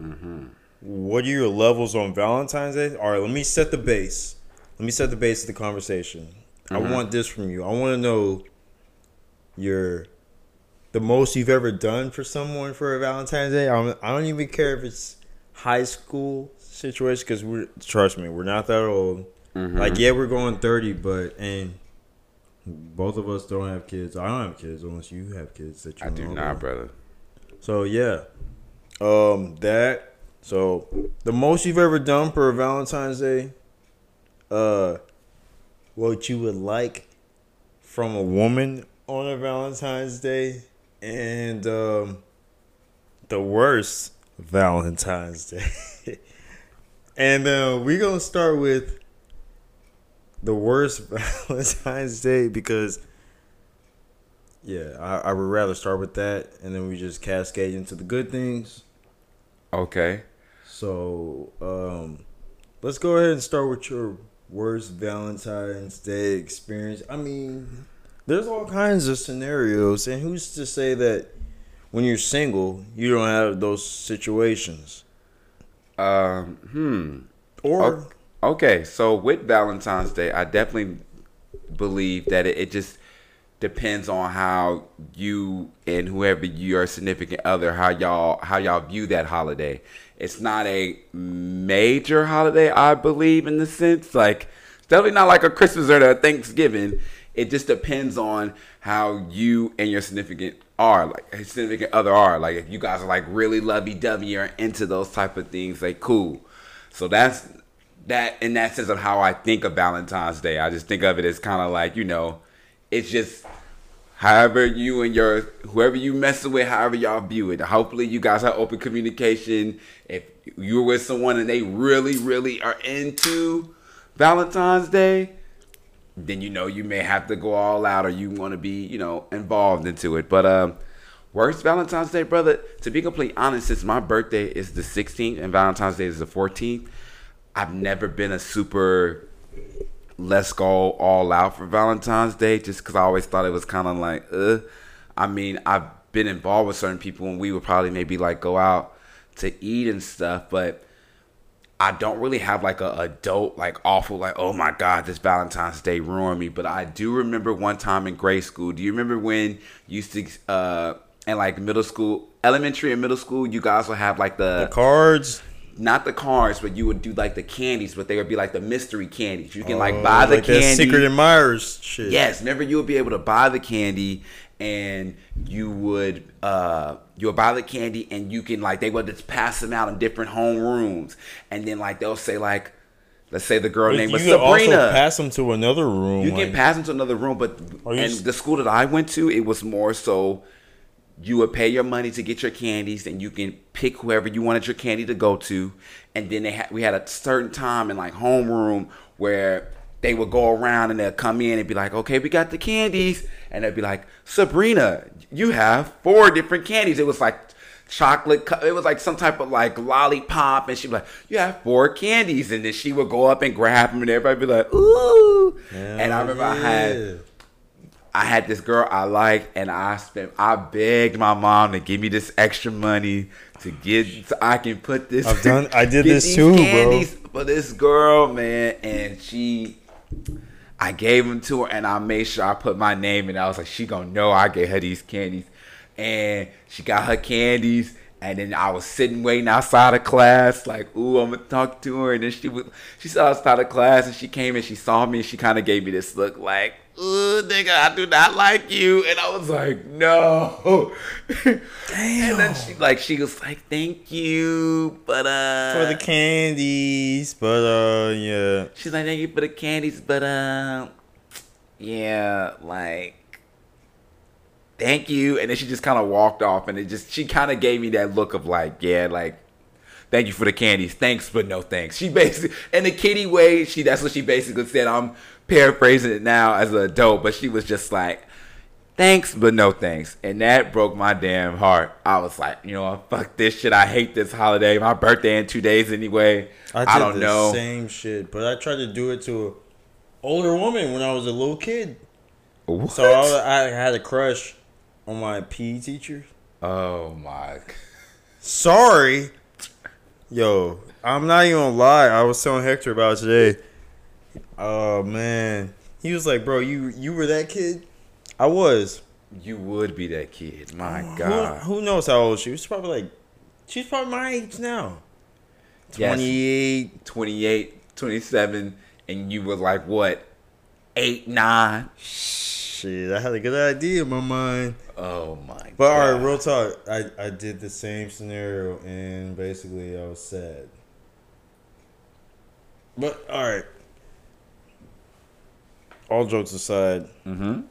Mm-hmm. What are your levels on Valentine's Day? All right, let me set the base. Let me set the base of the conversation. I Mhm. want this from you. I want to know your the most you've ever done for someone for a Valentine's Day. I don't, I don't even care if it's high school situation because we're trust me, we're not that old. Mhm. Like, yeah, we're going 30, but, and both of us don't have kids. I don't have kids unless you have kids that you I do not, brother. So, yeah. Um, that, so the most you've ever done for a Valentine's Day, uh, what you would like from a woman on a Valentine's Day, and, um, the worst Valentine's Day. and, uh, we're going to start with the worst Valentine's Day because, yeah, I, I would rather start with that and then we just cascade into the good things. Okay. So, um, let's go ahead and start with your worst Valentine's Day experience. I mean, there's all kinds of scenarios, and who's to say that when you're single, you don't have those situations? Um. Hmm. Or Okay, so with Valentine's Day, I definitely believe that it, it just depends on how you and whoever your significant other how y'all how y'all view that holiday. It's not a major holiday, I believe, in the sense like it's definitely not like a Christmas or a Thanksgiving. It just depends on how you and your significant are like significant other are like if you guys are like really lovey dovey or into those type of things, like cool. So that's that in that sense of how I think of Valentine's Day. I just think of it as kind of like you know, it's just however you and your whoever you messing with, however y'all view it. Hopefully, you guys have open communication. If you're with someone and they really, really are into Valentine's Day, then you know you may have to go all out, or you want to be you know involved into it. But um. Worst Valentine's Day, brother. To be completely honest, since my birthday is the 16th and Valentine's Day is the 14th, I've never been a super let's go all out for Valentine's Day just because I always thought it was kind of like, uh. I mean, I've been involved with certain people and we would probably maybe like go out to eat and stuff, but I don't really have like a adult like awful like oh my god this Valentine's Day ruined me. But I do remember one time in grade school. Do you remember when you used to uh in like middle school, elementary and middle school, you guys would have like the cards. Not the cards, but you would do like the candies, but they would be like the mystery candies. You can like Oh, buy the like candy. Secret admirers shit. Yes, remember you would be able to buy the candy and you would uh you would buy the candy and you can like they would just pass them out in different home rooms and then like they'll say like let's say the girl name was also Sabrina. pass them to another room. You like- can pass them to another room, but and the school that I went to, it was more so you would pay your money to get your candies, and you can pick whoever you wanted your candy to go to, and then they had we had a certain time in like homeroom where they would go around and they'll come in and be like, okay, we got the candies, and they'd be like, Sabrina, you have four different candies. It was like chocolate. co- It was like some type of like lollipop, and she'd be like, "You have four candies," and then she would go up and grab them, and everybody be like, "Ooh!" and I remember I had I had this girl I liked, and I spent. I begged my mom to give me this extra money to get so I can put this. I've done- I did this too, bro. For this girl, man, and she, I gave them to her, and I made sure I put my name, and I was like, she gonna know I gave her these candies, and she got her candies. And then I was sitting waiting outside of class, like, ooh, I'm gonna talk to her. And then she was, she saw outside of class, and she came and she saw me, and she kind of gave me this look, like, ooh, nigga, I do not like you. And I was like, no. Damn. And then she, like, she was like, thank you, but uh, for the candies, but uh, yeah. she's like, thank you for the candies, but uh, yeah, like, thank you, and then she just kind of walked off, and it just she kind of gave me that look of like, yeah, like. Thank you for the candies. Thanks, but no thanks. She basically, in the kitty way, she that's what she basically said. I'm paraphrasing it now as an adult, but she was just like, thanks, but no thanks. And that broke my damn heart. I was like, you know, fuck this shit. I hate this holiday. My birthday in two days anyway. I, I don't the know. Same shit, but I tried to do it to a older woman when I was a little kid. What? So I, I had a crush on my PE teacher. oh my. Sorry, yo, I'm not even gonna lie. I was telling Hector about it today. Oh man, he was like, "Bro, you you were that kid." I was. You would be that kid. My Who, God. who knows how old she was? Probably like, she's probably my age now. Yes. Twenty eight. 28, 27, and you were like, what? Eight, nine? Shit, I had a good idea in my mind. Oh my But God. all right, real talk. I I did the same scenario, and basically I was sad. But all right. All jokes aside, Mm-hmm.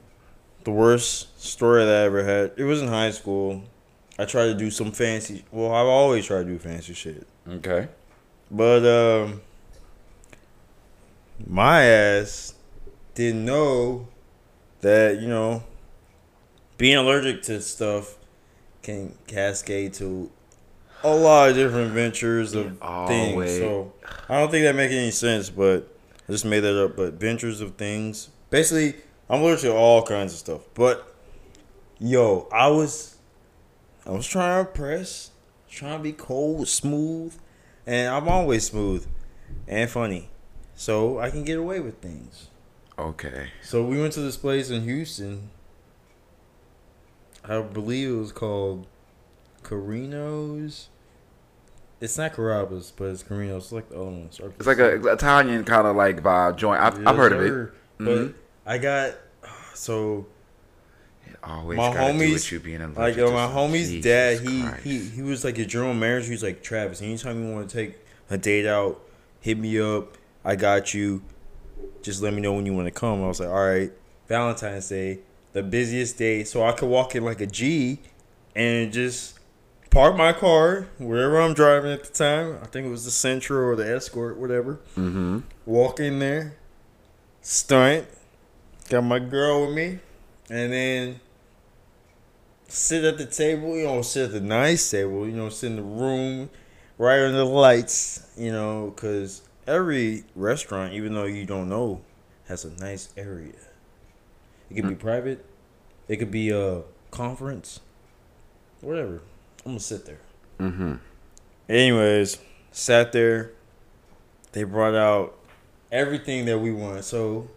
the worst story that I ever had. It was in high school. I tried to do some fancy. Well, I've always tried to do fancy shit, Okay. but um, my ass didn't know that you know being allergic to stuff can cascade to a lot of different ventures of always- things. So I don't think that makes any sense, but I just made that up. But ventures of things. Basically, I'm allergic to all kinds of stuff. But yo, I was I was trying to press, trying to be cold, smooth, and I'm always smooth and funny. So I can get away with things. Okay. So we went to this place in Houston. I believe it was called Carino's. It's not Carrabba's, but it's Carino's. It's like the other ones. It's like a Italian kind of like vibe joint. I've, I've heard of it. Yes, sir. But mm-hmm. I got so It Always my homies, you being like yo, my homie's Jesus dad, he Christ. he he was like a general manager. He's like Travis. Anytime you want to take a date out, hit me up. I got you. Just let me know when you want to come. I was like, all right. Valentine's Day, the busiest day, so I could walk in like a G, and just park my car wherever I'm driving at the time. I think it was the Sentra or the Escort, whatever. Mm-hmm. Walk in there, stunt, got my girl with me, and then sit at the table. You know, sit at the nice table. You know, sit in the room, right under the lights. You know, because every restaurant, even though you don't know, has a nice area. It could be private. It could be a conference. Whatever. I'm gonna sit there. Mm-hmm. Anyways, sat there. They brought out everything that we wanted. So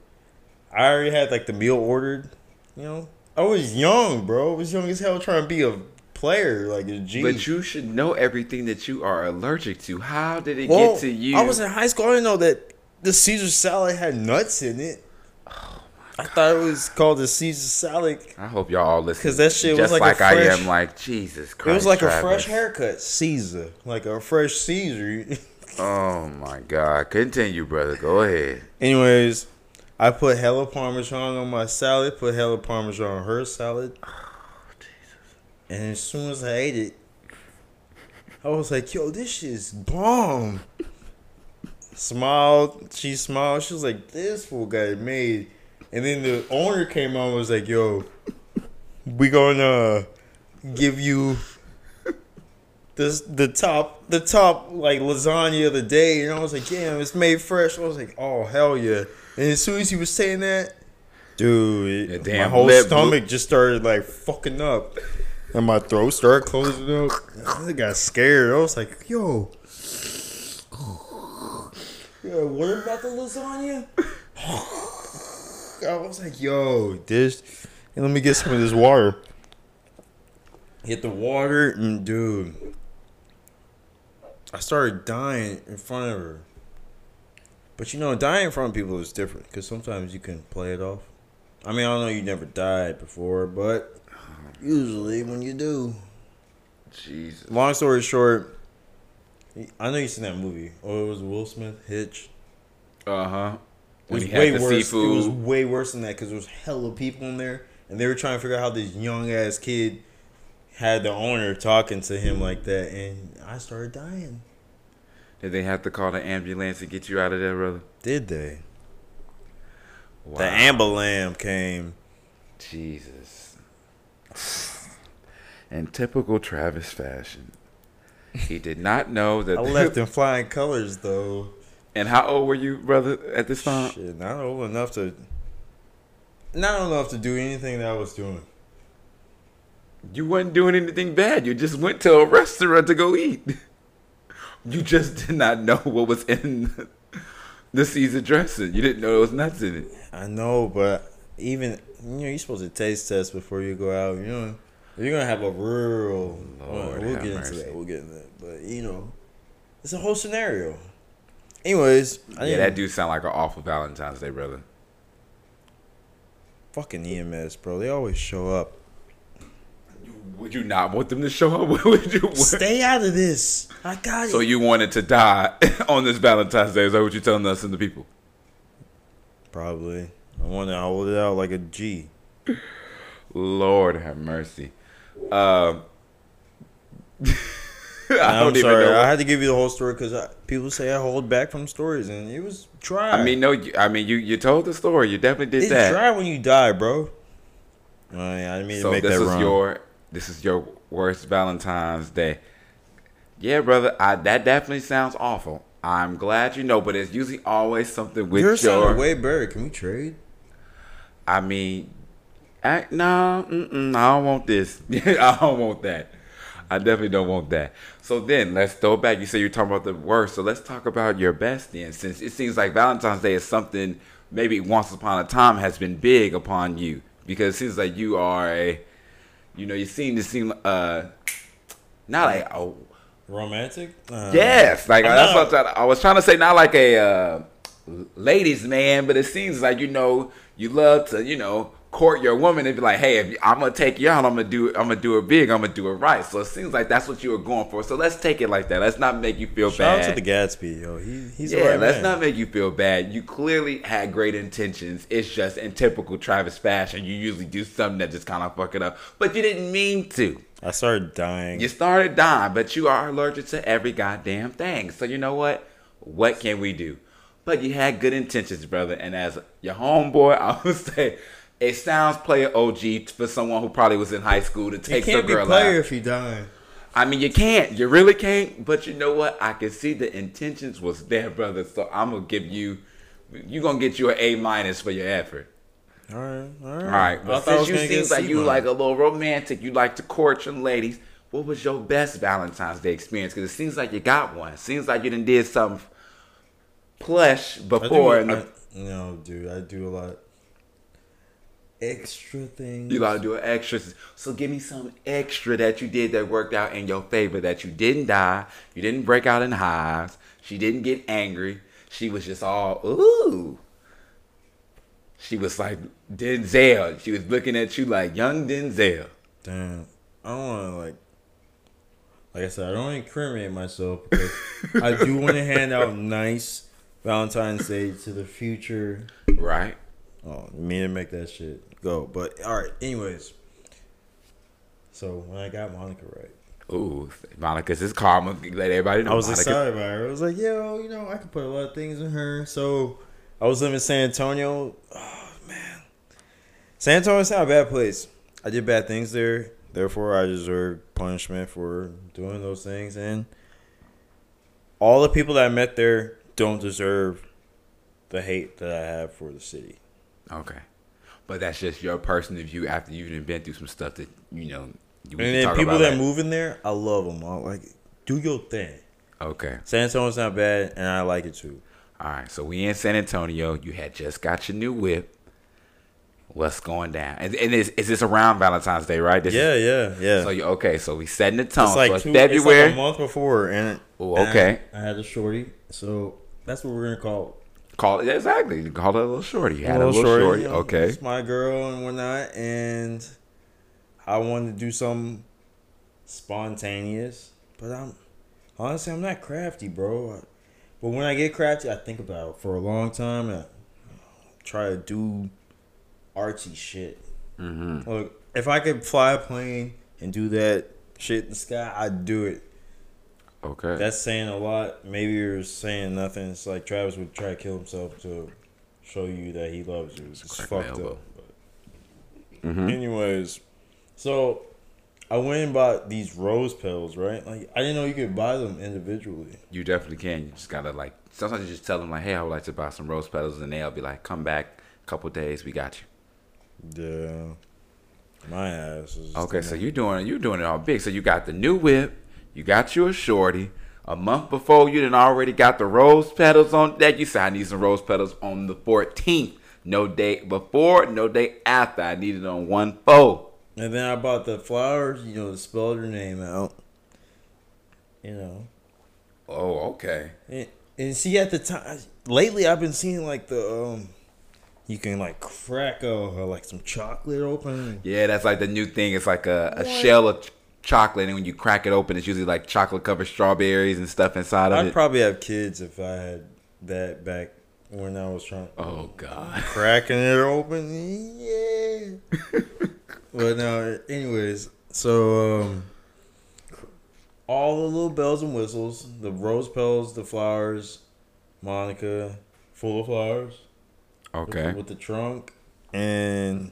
I already had like the meal ordered. You know, I was young, bro. I was young as hell trying to be a player, like a G. But you should know everything that you are allergic to. How did it Well, get to you? I was in high school. I didn't know that the Caesar salad had nuts in it. Oh, I thought it was called the Caesar salad. I hope y'all all listen because that shit was just like a like, I am. Like Jesus Christ. It was like a fresh haircut, Caesar, like a fresh Caesar. Oh my God! Continue, brother. Go ahead. Anyways, I put hella parmesan on my salad, put hella parmesan on her salad. And as soon as I ate it, I was like, yo, this shit is bomb. Smiled, she smiled, she was like, this fool got it made. And then the owner came on and was like, yo, we gonna give you this the top the top like lasagna of the day and I was like, damn, it's made fresh. I was like, oh hell yeah. And as soon as he was saying that, dude, Your my whole stomach just started like fucking up. And my throat started closing up. I got scared. I was like, yo. Yo, what about the lasagna? I was like, yo, this. And let me get some of this water. Hit the water, and dude, I started dying in front of her. But you know, dying in front of people is different because sometimes you can play it off. I mean, I don't know you never died before, but usually when you do. Jesus. Long story short, I know you seen that movie. Oh, it was Will Smith, Hitch. Uh huh. It was he way had the worse. It was way worse than that because there was hella people in there, and they were trying to figure out how this young ass kid had the owner talking to him like that, and I started dying. Did they have to call the ambulance to get you out of there, brother? Did they? Wow. The ambulance came. Jesus. In typical Travis fashion, he did not know that. I left in flying colors though. and how old were you, brother, at this time? Shit, not old enough to. Not old enough to do anything that I was doing. You weren't doing anything bad. You just went to a restaurant to go eat. You just did not know what was in the Caesar dressing. You didn't know there was nuts in it. I know, but even you know, you're supposed to taste test before you go out. You know, you're gonna have a real. Lord we'll get mercy. into that. We'll get into that. But you know, it's a whole scenario. Anyways, I Yeah, that do sound like an awful Valentine's Day, brother. fucking EMS, bro. They always show up. Would you not want them to show up? Would you? Stay out of this. I got you. So it. you wanted to die on this Valentine's Day? Is that what you're telling us and the people? Probably. I want to hold it out like a G. Lord have mercy. Um, I even sorry. know. I had to give you the whole story because people say I hold back from stories, and it was dry. I mean, no. you- I mean, you you told the story. You definitely did that. it's that. dry when you die, bro. I, mean, I didn't mean so to make this that is wrong. your this is your worst Valentine's Day. Yeah, brother. I, that definitely sounds awful. I'm glad you know, but it's usually always something with Yours your. sounded way better. Can we trade? I mean, I, no, mm-mm, I don't want this. I don't want that. I definitely don't want that. So then, let's throw back. You say you're talking about the worst, so let's talk about your best then. Since it seems like Valentine's Day is something maybe once upon a time has been big upon you, because it seems like you are a, you know, you seem to seem uh, not like oh Romantic? Uh, Yes, like that's what I'm trying to, I was trying to say. Not like a uh, ladies' man, but it seems like you know you love to you know court your woman and be like, hey, if I'm gonna take you out, I'm gonna do I'm gonna do it big, I'm gonna do it right. So it seems like that's what you were going for. So let's take it like that. Let's not make you feel Shout bad. out to the Gatsby, yo. He, he's yeah, right let's man. not make you feel bad. You clearly had great intentions. It's just in typical Travis fashion, you usually do something that just kind of fuck it up, but you didn't mean to. I started dying. You started dying, but you are allergic to every goddamn thing. So you know what? What can we do? But you had good intentions, brother. And as your homeboy, I would say it sounds player OG for someone who probably was in high school to take can't the be girl player out. if you die. I mean, you can't. You really can't. But you know what? I can see the intentions was there, brother. So I'm gonna give you. You gonna get you an A minus for your effort. All right, all right. All right, I but thought I since you seems like you like a little romantic, you like to court your ladies. What was your best Valentine's Day experience? Because it seems like you got one. Seems like you done did something plush I do- before, I- no, dude, I do a lot extra things. you gotta do an extra. So give me some extra that you did that worked out in your favor. That you didn't die, you didn't break out in hives, she didn't get angry. She was just all ooh. She was like Denzel. She was looking at you like young Denzel. Damn, I don't want to like. Like I said, I don't incriminate myself because I do want to hand out nice Valentine's Day to the future. Right. Oh, me to make that shit go. But all right, anyways. So when I got Monica right, Ooh, Monica's is karma. Let everybody know. I was Monica. excited about her. I was like, yo, you know, I could put a lot of things in her. So I was living in San Antonio. Oh man, San Antonio's not a bad place. I did bad things there. Therefore, I deserve punishment for doing those things. And all the people that I met there don't deserve the hate that I have for the city. Okay, but that's just your personal view after you've been through some stuff that you know. You, And then talk people about that move in there, I love them. I like, do your thing. Okay, San Antonio's not bad, and I like it too. all right. So we in San Antonio. You had just got your new whip. What's going down? And, and is, is this around Valentine's Day, right? This Yeah, Is, yeah, yeah. so you okay? So we setting the tone. It's like, so it's two, February. It's like a month before, and Ooh, and okay. I, I had a shorty, so that's what we're gonna call Call it exactly. You Call it a little shorty. You had a little shorty. you know, Okay. it's my girl and whatnot, and I wanted to do something spontaneous, but I'm honestly I'm not crafty, bro. But when I get crafty, I think about it for a long time and I try to do artsy shit. Mm-hmm. Look, if I could fly a plane and do that shit in the sky, I'd do it. Okay. That's saying a lot. Maybe you're saying nothing. It's like Travis would try to kill himself to show you that he loves you. It's my fucked up. Mhm. Anyways, so I went and bought these rose petals, right? Like I didn't know you could buy them individually. You definitely can. You just gotta like. Sometimes you just tell them like, "Hey, I would like to buy some rose petals," and they'll be like, "Come back, a couple days, we got you." Yeah. My ass is Okay, so you're doing you're doing it all big. So you got the new whip, you got you a shorty. A month before, you didn't already got the rose petals on deck. You said I need some rose petals on the 14th. No date before, no date after. I needed on one four. And then I bought the flowers, you know, to spell your name out. You know. Oh, okay. And, and see at the time lately I've been seeing like the um you can like crack a like some chocolate open. Yeah, that's like the new thing. It's like a, a shell of ch- chocolate, and when you crack it open, it's usually like chocolate covered strawberries and stuff inside of it. I'd probably have kids if I had that back when I was trying oh God. cracking it open. Yeah. but no, anyways, so um all the little bells and whistles, the rose petals, the flowers, Monica, full of flowers. with- Okay. With, the trunk. And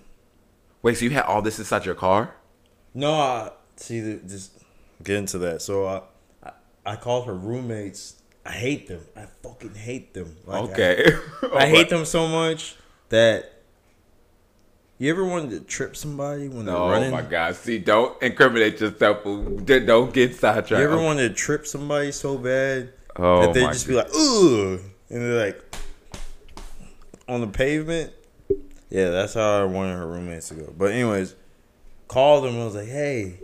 Wait, so you had all this inside your car? no, I see the just get into that. So I I, I called her roommates. I hate them. I fucking hate them. Like, okay. I oh, hate them so much that you ever wanted to trip somebody when they're No, running? oh my God. See, don't incriminate yourself. Don't get sidetracked. You ever wanted to trip somebody so bad Oh, that they just be like, ugh, and they're like on the pavement? Yeah, that's how I wanted her roommates to go. But anyways, called them I was like, hey,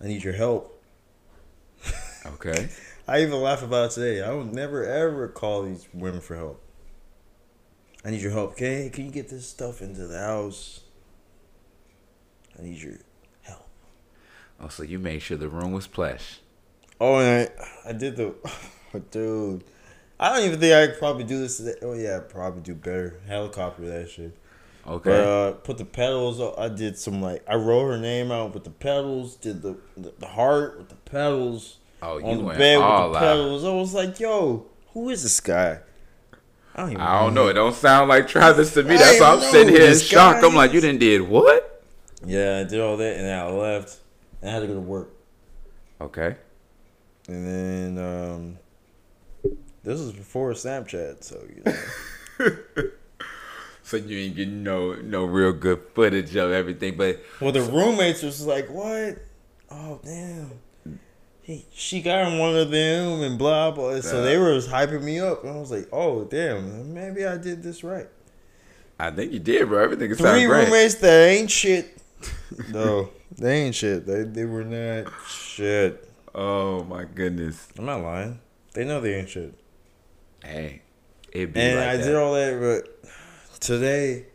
I need your help. Okay. I even laugh about it today. I would never ever call these women for help. I need your help. Okay, can you get this stuff into the house? I need your help. Oh, so you made sure the room was plush. Oh, and I, I did the, dude. I don't even think I could probably do this. Today. Oh yeah, I'd probably do better. Helicopter that shit. Okay. But, uh, put the petals. I did some like I wrote her name out with the petals. Did the the, the heart with the petals. oh, you on the went bed with all the out. petals. I was like, yo, who is this guy? I don't even I don't know. It don't sound like Travis to me. That's why I'm sitting here in shock. I'm like, you didn't did what? Yeah, I did all that and then I left and I had to go to work. Okay. And then um this was before Snapchat, so you know. So you ain't getting no no real good footage of everything, but well the roommates was like, What? Oh damn. He, she got one of them and blah blah. So they were hyping me up and I was like, Oh damn, maybe I did this right. I think you did, bro. Everything is Three roommates that ain't shit. no, they ain't shit. They they were not shit. Oh my goodness. I'm not lying. They know they ain't shit. Hey, it be And like I that. did all that, but today,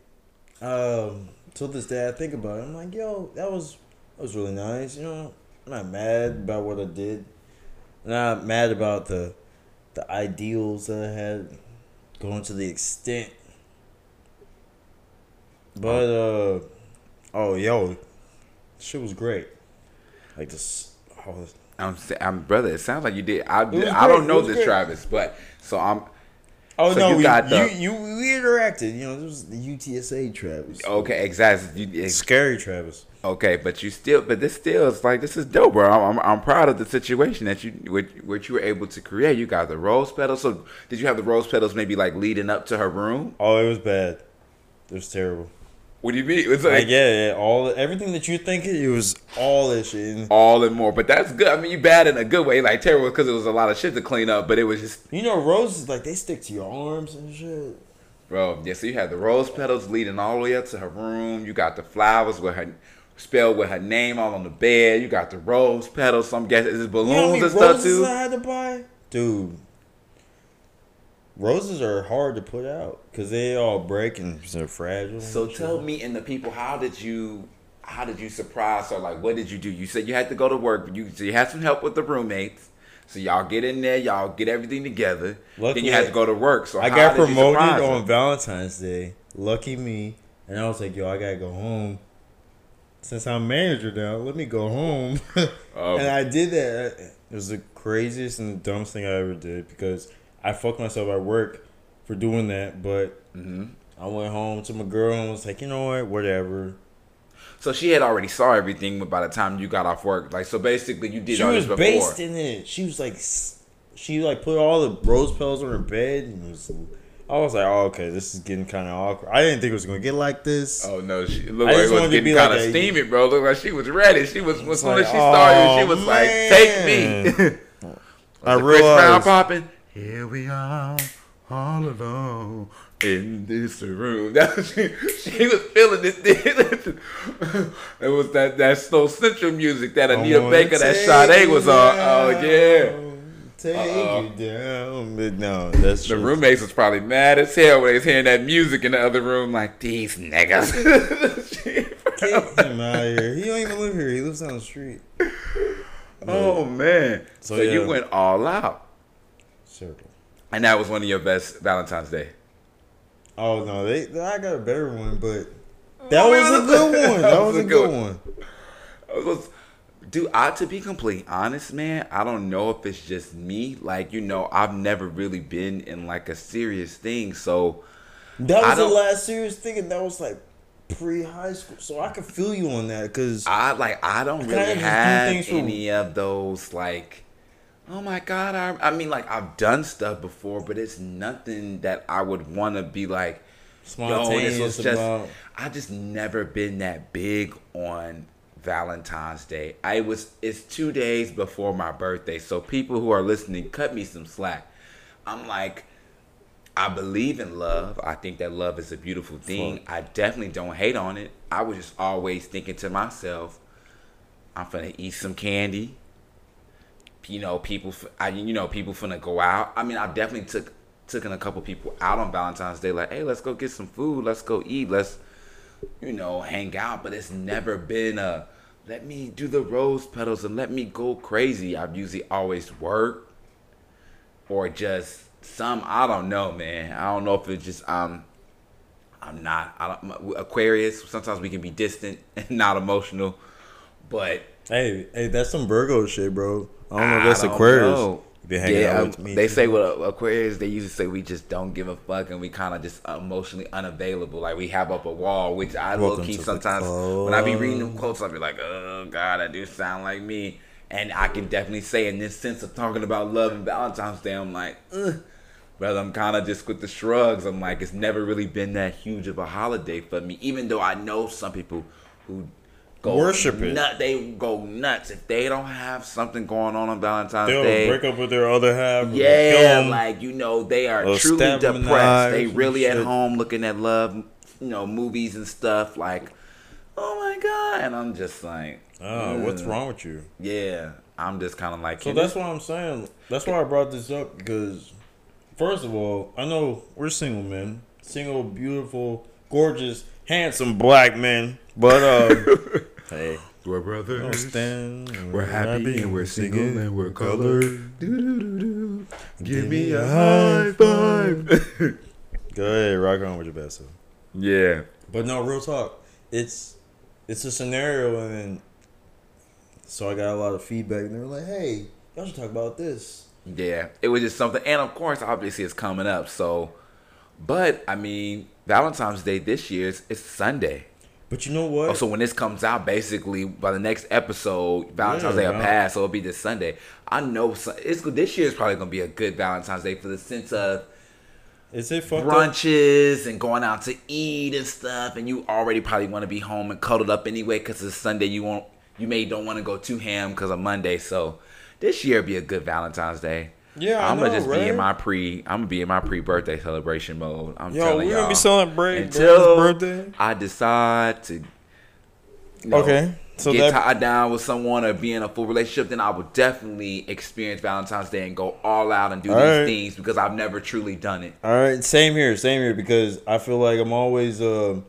um, till this day, I think about it. I'm like, yo, that was that was really nice. You know, I'm not mad about what I did. I'm not mad about the the ideals that I had going to the extent. But uh, oh yo, shit was great. Like this, oh, I'm, I'm brother. It sounds like you did. I, I don't know this great. Travis, but so I'm Oh So no, you we, got the- you, you we interacted. You know, this was the UTSA Travis. okay. Exactly. You, ex- scary Travis. okay, but you still, but this still is like this is dope, bro. I'm, I'm, I'm proud of the situation that you what, what you were able to create. You got the rose petals. So did you have the rose petals maybe like leading up to her room? Oh, it was bad. It was terrible. What do you mean? It was I like get it. All everything that you think it was all that shit. And, all and more, but that's good. I mean, you bad in a good way, like terrible because it was a lot of shit to clean up, but it was just you know, roses like they stick to your arms and shit. Bro, yeah, so you had the rose petals leading all the way up to her room. You got the flowers with her spelled with her name all on the bed. You got the rose petals. Some guess is it You know balloons and stuff too. I had to buy, dude. Roses are hard to put out because they all break and they're fragile. So tell me and the people, how did you how did you surprise her? Like what did you do? You said you had to go to work, but you so you had some help with the roommates. So y'all get in there, y'all get everything together. then you had to go to work. So I got promoted on Valentine's Day. Lucky me. And I was like, yo, I gotta go home. since I'm manager now, let me go home. Um, and I did that. It was the craziest and the dumbest thing I ever did because I fucked myself at work for doing that. But mhm. I went home to my girl and was like, you know what, whatever. So she had already saw everything but by the time you got off work. Like so, basically, you did she all was this before. based in it. She was like, she like put all the rose petals on her bed and was. I was like, oh, okay, this is getting kind of awkward. I didn't think it was gonna get like this. Oh no, she looked I like it was getting kind of a- steaming, bro. Looked like she was ready. She was as soon like, as she started, she "Oh, was like, "Take me." I the Chris Brown popping. Here we are, all alone in this room. That was, she, she was feeling this. thing. it was that that slow central music that Anita Baker, that Sade was on. Oh yeah. Take Uh-oh. you down. But no, that's The true. roommates was probably mad as hell when they was hearing that music in the other room, like these niggas. Kick him out of here. He don't even live here. He lives down the street. oh man! So, So, you went all out, Circle. and that was one of your best Valentine's Day. Oh no, they, I got a better one, but mm, that was a good one. That was a good one. Was- Dude, I to be completely honest, man, I don't know if it's just me. Like, you know, I've never really been in like a serious thing, so That was the last serious thing, and that was like pre high school. So I can feel you on that because I like I don't really have any of those like oh my god I, I mean like I've done stuff before but it's nothing that I would want to be like yo this was just about. I just never been that big on Valentine's Day I was it's two days before my birthday so people who are listening cut me some slack I'm like I believe in love. I think that love is a beautiful thing. I definitely don't hate on it. I was just always thinking to myself, I'm gonna eat some candy. You know, people. I, you know people finna go out. I mean, I definitely took taken a couple people out on Valentine's Day. Like, hey, let's go get some food. Let's go eat. Let's you know hang out. But it's never been a let me do the rose petals and let me go crazy. I've usually always worked or just some I don't know, man. I don't know if it's just um I'm not I don't Aquarius. Sometimes we can be distant and not emotional, but Hey, hey, that's some Virgo shit, bro. I don't know if that's Aquarius. know. Yeah, out um, with me. they say with uh, Aquarius, they usually say we just don't give a fuck and we kind of just emotionally unavailable. Like we have up a wall, which I low Welcome key sometimes when I be reading them quotes, I'll be like, oh god, that do sound like me. And I can definitely say in this sense of talking about love and Valentine's Day, I'm like, Ugh. brother, I'm kind of just with the shrugs. I'm like, it's never really been that huge of a holiday for me, even though I know some people who go Worship it. Nut, they go nuts if they don't have something going on on Valentine's Day. They'll Day. break up with their other half. Yeah, like you know, they are truly stab 'em in the depressed. They really at home looking at love, you know, movies and stuff. Like, oh my god, and I'm just like, oh, what's wrong with you? Yeah, I'm just kind of like, So that's why I'm saying. That's why I brought this up because, first of all, I know we're single men, single, beautiful, gorgeous, handsome black men. But um, don't brothers. stand. We're happy and we're single singing, and we're colored. colored. Do-do-do-do. Give me me a a high five. Go ahead, rock on with your best. self. yeah, But no, real talk. It's it's a scenario, and so I got a lot of feedback, and they were like, "Hey, y'all should talk about this." Yeah, it was just something, and of course, obviously, it's coming up. So, but I mean, Valentine's Day this year is it's Sunday. But you know what? Oh, so when this comes out, basically by the next episode, Valentine's Yeah, Day will pass, so it'll be this Sunday. I know so- it's. This year is probably gonna be a good Valentine's Day for the sense of Is it fucked up? brunches and going out to eat and stuff, and you already probably want to be home and cuddled up anyway because it's Sunday. You won't, you may don't want to go too ham because of Monday. So this year be a good Valentine's Day. Yeah, I'm gonna know, just be in my pre. I'm gonna be in my pre-birthday celebration mode. I'm Yo, telling we're gonna be celebrating until birthday. I decide to. you know, Okay, so get that- tied down with someone or be in a full relationship, then I would definitely experience Valentine's Day and go all out and do All these right. things because I've never truly done it. All right, same here, same here. Because I feel like I'm always. Uh,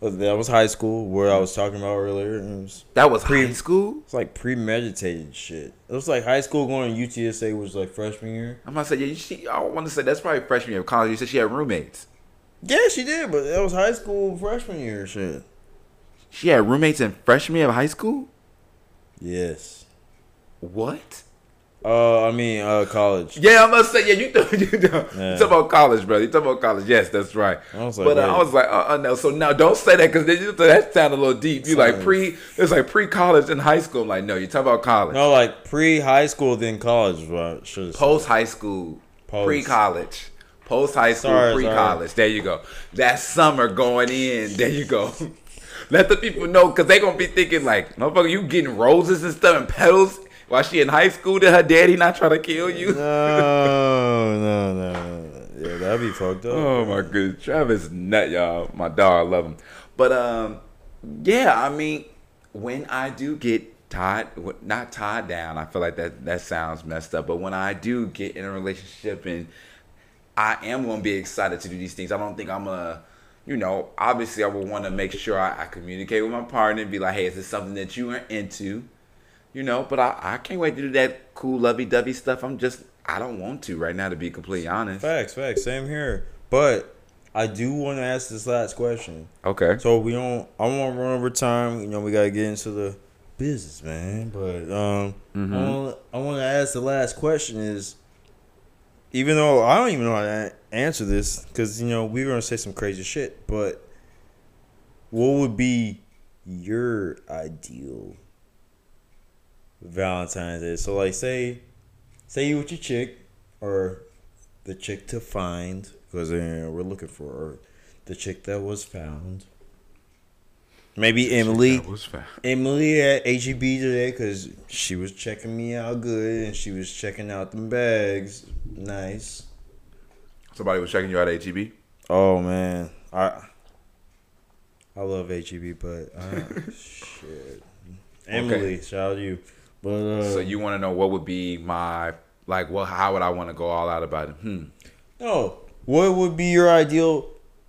that was high school where I was talking about earlier. Was, That was Pre- high school. it's like premeditated shit. It was like high school going to UTSA was like freshman year. I'm gonna say, yeah, she, I want to say that's probably freshman year of college. You said she had roommates. Yeah, she did, but that was high school freshman year shit. She had roommates in freshman year of high school. Yes. What? Uh, I mean, uh, college. Yeah, I must say, yeah, you talk, you talk, Yeah. you talk about college, brother. You talk about college. Yes, that's right. I was like, but uh, I was like, uh, uh, no. So now, don't say that because that sounded a little deep. You like pre, it's like pre college and high school. I'm like, no, you talk about college, No, like pre high school, then college. is What I should have said. post high school, pre college, post high school, pre college. There you go. That summer going in. There you go. Let the people know because they gonna be thinking like, motherfucker, you getting roses and stuff and petals while she in high school. Did her daddy not try to kill you? No, no, no. Yeah, that'd be fucked up. Oh my goodness, Travis nut, y'all. My dog, I love him. But um, yeah, I mean, when I do get tied, not tied down, I feel like that that sounds messed up. But when I do get in a relationship and I am gonna be excited to do these things, I don't think I'm gonna. You know, obviously, I would want to make sure I, I communicate with my partner and be like, "Hey, is this something that you are into?" You know, but I, I can't wait to do that cool lovey-dovey stuff. I'm just I don't want to right now, to be completely honest. Facts, facts. Same here. But I do want to ask this last question. Okay. So we don't. I won't run over time. You know, we gotta get into the business, man. But um, Mm-hmm. I want to ask the last question is, even though I don't even know how to answer this, because you know we're gonna say some crazy shit. But what would be your ideal Valentine's Day? So like, say, say you with your chick, or the chick to find, because we're looking for her, the chick that was found. Maybe Emily. That was fast. Emily at HEB today because she was checking me out good and she was checking out them bags. Nice. Somebody was checking you out at HEB. Oh man, I I love HEB, but uh, shit. Emily, shout out to you. But uh, So you want to know what would be my like? Well, how would I want to go all out about it? Hmm. no, what would be your ideal?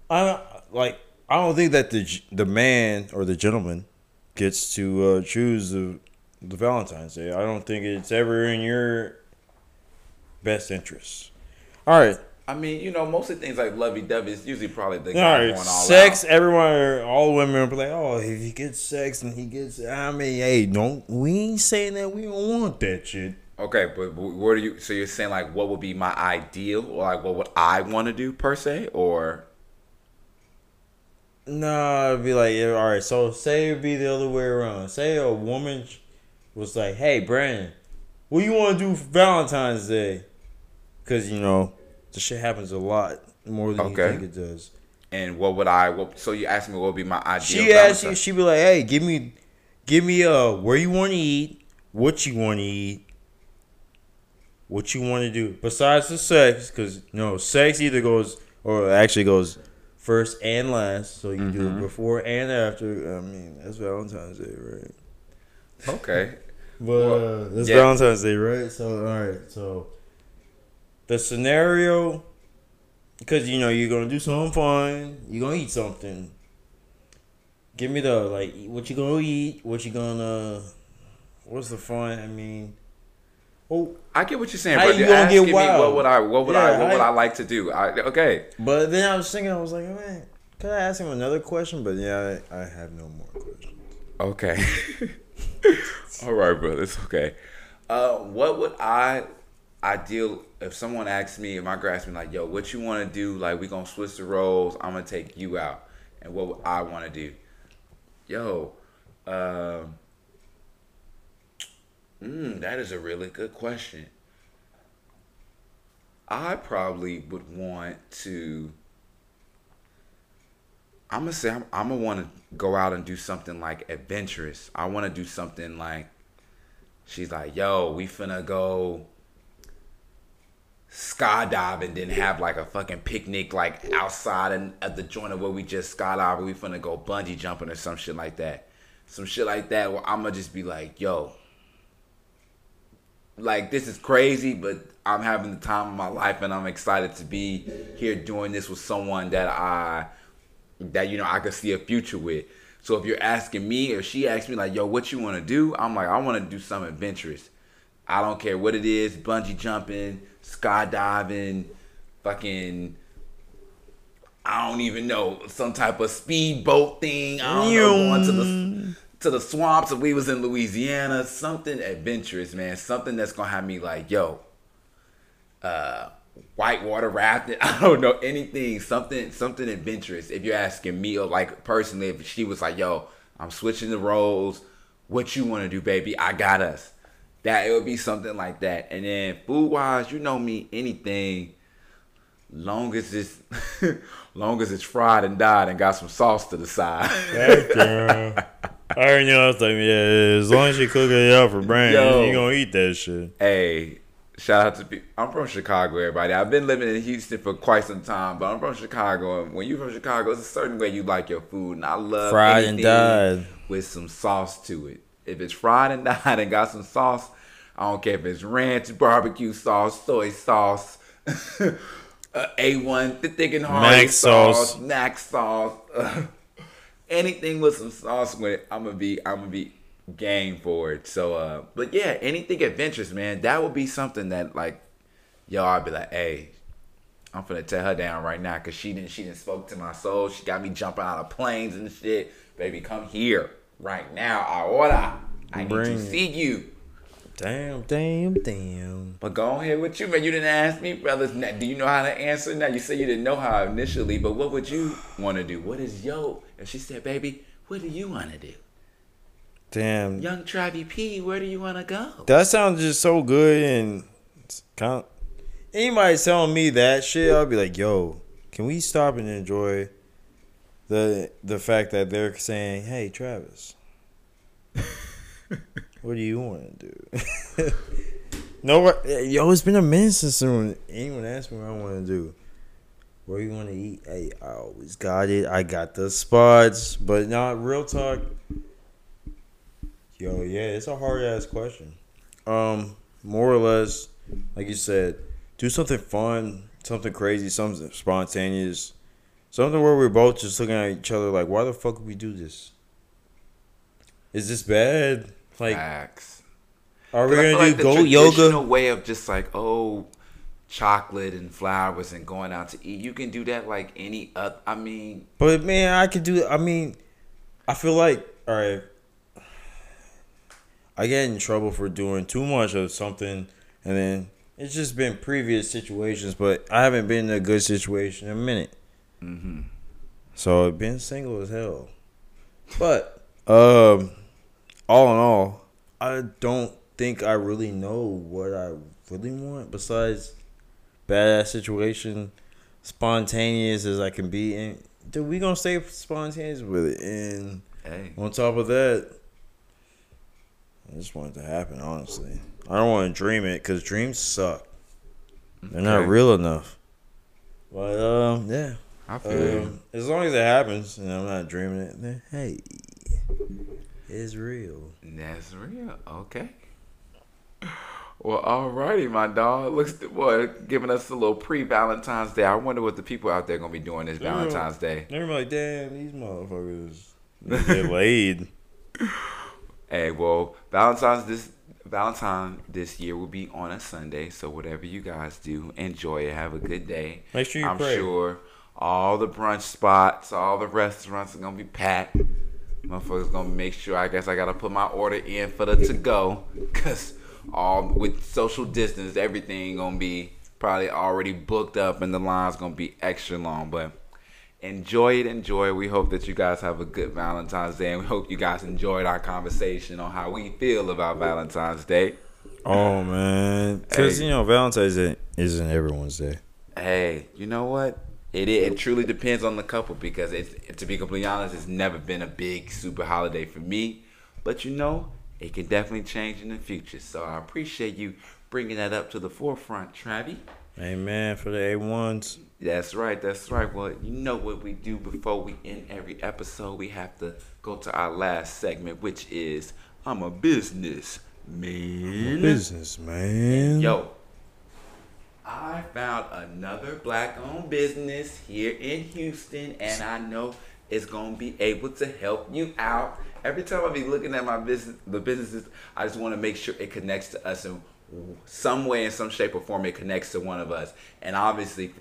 I like. I don't think that the the man or the gentleman gets to uh, choose the the Valentine's Day. I don't think it's ever in your best interest. All right, I mean, you know, most of the things like lovey dovey is usually probably the all guy right. going all Sex. out. Everyone, all women are like, oh, if he gets sex and he gets, I mean, hey, don't we ain't saying that we don't want that shit. Okay, but what are you? So you're saying like, what would be my ideal, or like, what would I want to do per se, or Nah, it'd be like, yeah, all right. So say it'd be the other way around. Say a woman was like, "Hey, Brandon, what you want to do for Valentine's Day?" Because you know, the shit happens a lot more than Okay. you think it does. and what would I? What, so you asked me what would be my ideal? She asked you, Valentine- she be like, "Hey, give me, give me uh where you want to eat, what you want to eat, what you want to do besides the sex, because no sex either goes or actually goes first and last. So you do it before and after. I mean, that's Valentine's Day, right? Okay. But Well, uh, that's yeah. Valentine's Day, right? So all right, so the scenario, because you know you're gonna do something fun, you're gonna eat something. Give me the like, what you gonna eat? What you gonna? What's the fun? I mean, oh, I get what you're saying, but you you're gonna get asking me what would I? What would I? Yeah, What would I like to do? I, okay. but then I was thinking, I was like, man, could I ask him another question? But yeah, I, I have no more questions. Okay. All right, brother. It's okay. Uh, what would I ideal if someone asked me, if my girl me like, "Yo, what you want to do? Like, we gonna switch the roles. I'm gonna take you out, and what I want to do? Yo, um, mm, that is a really good question. I probably would want to. I'm gonna say I'm, I'm gonna want to go out and do something like adventurous. I want to do something like she's like, "Yo, we finna go skydiving, then have like a fucking picnic like outside and at the joint of where we just skydiving. We finna go bungee jumping or some shit like that. Some shit like that where I'm gonna just be like, "Yo, like this is crazy, but I'm having the time of my life and I'm excited to be here doing this with someone that I that you know I could see a future with. So if you're asking me or she asks me like, "Yo, what you want to do?" I'm like, "I want to do something adventurous. I don't care what it is, bungee jumping, skydiving, fucking I don't even know some type of speedboat thing. I don't know going to the to the swamps if we was in Louisiana. Something adventurous, man. Something that's gonna have me like, yo, uh, whitewater rafting. I don't know anything. Something something adventurous. If you're asking me, or like personally, if she was like, yo, I'm switching the roles. What you want to do, baby? I got us. That it would be something like that. And then food wise, you know me, anything long as it's long as it's fried and died and got some sauce to the side. Girl. I already know. I was like, yeah, as long as you cook it up for Brandon, Yo. you gonna eat that shit. hey, shout out to people. I'm from Chicago, everybody. I've been living in Houston for quite some time, but I'm from Chicago. And when you're from Chicago, it's a certain way you like your food, and I love Fried and dyed. with some sauce to it. If it's fried and dyed and got some sauce, I don't care if it's ranch, barbecue sauce, soy sauce. uh, A1, the thick and hard Mac sauce, sauce. Mac sauce, anything with some sauce with it, I'm gonna be, I'm gonna be game for it. So, uh, but yeah, anything adventurous, man, that would be something that like, yo, I'd be like, hey, I'm finna tear her down right now because she didn't, she didn't spoke to my soul. She got me jumping out of planes and shit. Baby, come here right now. I order. I Bring need it. to see you. Damn, damn, damn. But go ahead with you, man. You didn't ask me, brothers. Now, do you know how to answer? Now you said you didn't know how initially, but what would you want to do? What is yo? And she said, "Baby, what do you want to do?" Damn. Young Travi P, where do you want to go? That sounds just so good and it's kind of, anybody telling me that shit, I'll be like, yo, can we stop and enjoy the the fact that they're saying, hey, Travis, what do you want to do? no, yo, it's been a minute since anyone, anyone asked me what I want to do. Where you want to eat? Hey, I always got it. I got the spots, but not real talk. Yo, yeah, it's a hard ass question. Um, more or less, like you said, do something fun, something crazy, something spontaneous, something where we're both just looking at each other like, why the fuck would we do this? Is this bad? Like, Facts. are we gonna do like the go traditional yoga? way of just like oh, chocolate and flowers and going out to eat. You can do that like any other. I mean, But man, I could do. I mean, I feel like all right. I get in trouble for doing too much of something, and then it's just been previous situations. But I haven't been in a good situation in a minute. Hmm So been single as hell. But um, all in all, I don't think I really know what I really want besides badass situation, spontaneous as I can be, and dude, we gonna stay spontaneous with it. And hey, on top of that, I just want it to happen. Honestly, I don't want to dream it because dreams suck. They're not Okay. real enough. But um, yeah. I feel. Um, as long as it happens and I'm not dreaming it, then hey, it's real. That's real. Okay. Well, alrighty, my dog. Looks boy giving us a little pre Valentine's Day. I wonder what the people out there gonna be doing this Yeah. Valentine's Day. They're like, damn, these motherfuckers they get laid. Hey, well, Valentine's this Valentine this year will be on a Sunday, so whatever you guys do, enjoy it. Have a good day. Make sure you I'm pray. sure all the brunch spots, all the restaurants are gonna be packed. Motherfuckers gonna make sure. I guess I gotta put my order in for the to go, cause all with social distance, everything gonna be probably already booked up, and the line's gonna be extra long. But enjoy it, enjoy it. We hope that you guys have a good Valentine's Day, and we hope you guys enjoyed our conversation on how we feel about Valentine's Day. Oh man, because Hey. you know Valentine's Day isn't everyone's day. Hey, you know what? It it truly depends on the couple because it's to be completely honest, it's never been a big super holiday for me. But you know, it can definitely change in the future. So I appreciate you bringing that up to the forefront, Travi. Amen for the A ones. That's right. That's right. Well, you know what we do before we end every episode. We have to go to our last segment, which is I'm a business man. Business man. Yo, I found another black owned business here in Houston, and I know it's gonna be able to help you out. Every time I be looking at my business, the businesses, I just want to make sure it connects to us in some way, in some shape or form. It connects to one of us, and obviously,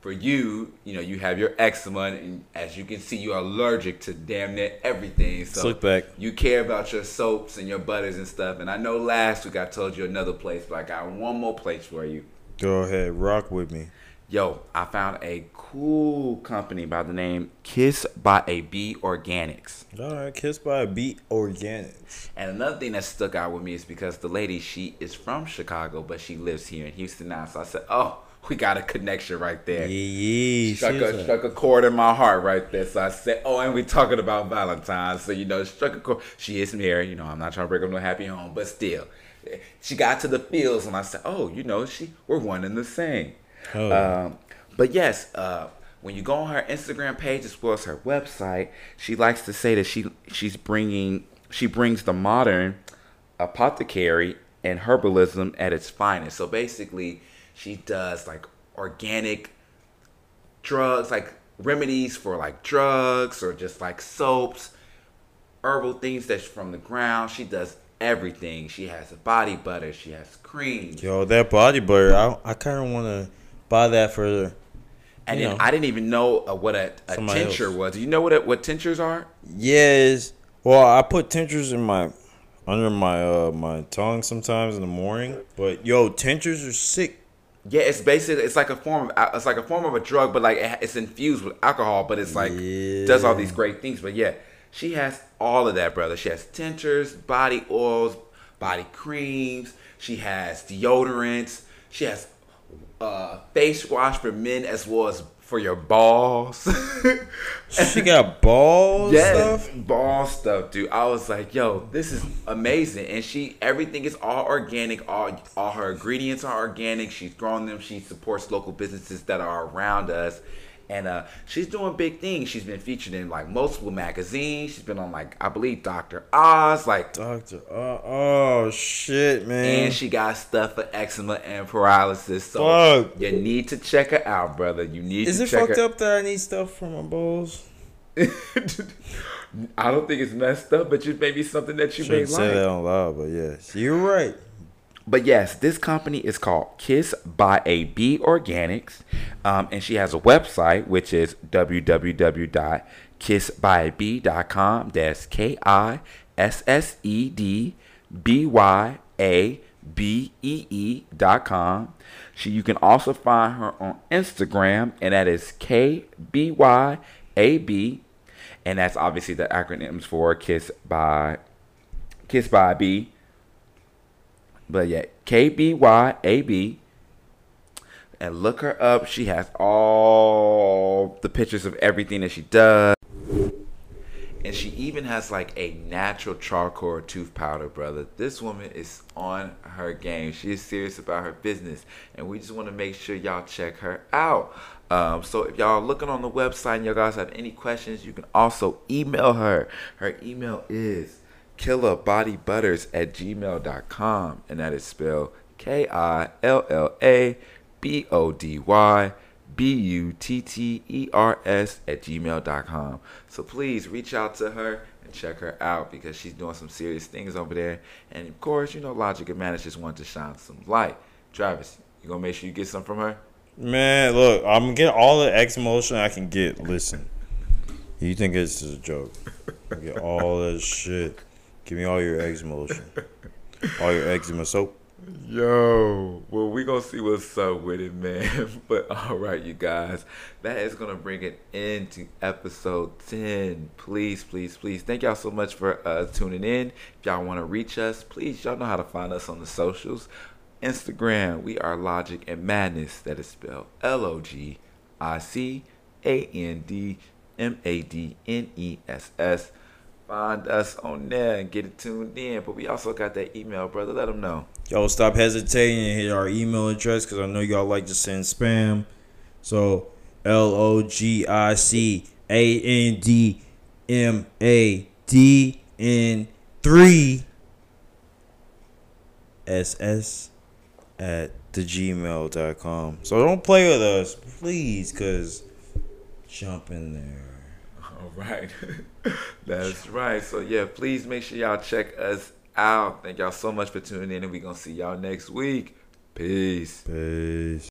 for you, you know, you have your eczema, and as you can see, you're allergic to damn near everything. So Slick back. you care about your soaps and your butters and stuff. And I know last week I told you another place, but I got one more place for you. Go ahead, rock with me. Yo, I found a cool company by the name Kissed by a Bee Organics. All right, Kissed by a Bee Organics. And another thing that stuck out with me is because the lady, she is from Chicago, but she lives here in Houston now. So I said, oh, we got a connection right there. yeah. Struck a, a- struck a chord in my heart right there. So I said, oh, and we talking about Valentine's. So, you know, struck a chord. She is married. You know, I'm not trying to break up no happy home, but still. She got to the fields and I said, oh, you know, she we're one and the same. Oh. Um, but yes, uh, when you go on her Instagram page as well as her website, she likes to say that she she's bringing she brings the modern apothecary and herbalism at its finest. So basically, she does like organic drugs, like remedies for like drugs or just like soaps, herbal things that's from the ground. She does everything. She has a body butter. She has cream. Yo, that body butter, I, I kind of want to buy that for. And then know. I didn't even know uh, what a, a tincture else. was. Do you know what a, what tinctures are? Yes. Well, I put tinctures in my under my uh my tongue sometimes in the morning. But yo, tinctures are sick. Yeah, it's basically it's like a form of it's like a form of a drug, but like it- it's infused with alcohol, but it's like does all these great things. But yeah, she has all of that, brother. She has tinctures, body oils, body creams. She has deodorants. She has uh, face wash for men as well as for your balls. She got balls Yes, stuff. ball stuff, dude. I was like, yo, this is amazing. And she, everything is all organic. All, all her ingredients are organic. She's grown them. She supports local businesses that are around us. And uh, she's doing big things. She's been featured in like multiple magazines. She's been on like I believe Dr. Oz, like, Doctor. Uh, oh shit, man. and she got stuff for eczema and paralysis. So Fuck. you need to check her out, brother. You need to check out. Is it fucked her. up that I need stuff for my balls? I don't think it's messed up, but just maybe something that you may Shouldn't say like. that out loud, but yes, you're right. But yes, this company is called Kissed by a Bee Organics, um, and she has a website which is www.kissedbyabee.com. That's K I S S E D B Y A B E E dot com. She you can also find her on Instagram, and that is K B Y A B, and that's obviously the acronyms for Kiss by Kiss by B. But yeah, K B Y A B. And look her up. She has all the pictures of everything that she does. And she even has like a natural charcoal tooth powder, brother. This woman is on her game. She is serious about her business. And we just want to make sure y'all check her out. Um, so if y'all are looking on the website and y'all guys have any questions, you can also email her. Her email is killabodybutters at gmail.com. And that is spelled K I L L A B O D Y B U T T E R S at gmail.com. So please reach out to her and check her out because she's doing some serious things over there. And of course, you know, Logic and Madness just want to shine some light. Travis, you gonna make sure you get some from her? Man, look, I'm getting all the X motion I can get. Listen, you think this is a joke? I get all that shit. Give me all your X motion, all your eczema soap. Yo, well, we gonna see what's up with it, man. But all right, you guys, that is gonna bring it into episode ten. Please, please, please, thank y'all so much for uh, tuning in. If y'all want to reach us, please, y'all know how to find us on the socials. Instagram, we are Logic and Madness. That is spelled L O G I C A N D M A D N E S S. Find us on there and get it tuned in. But we also got that email, brother. Let them know. Yo, stop hesitating and hit our email address because I know y'all like to send spam. So L O G I C A N D M A D N three S S at the gmail.com. So don't play with us, please, cause jump in there. Right. That's right. So yeah, please make sure y'all check us out. Thank y'all so much for tuning in and we gonna see y'all next week. Peace. Peace.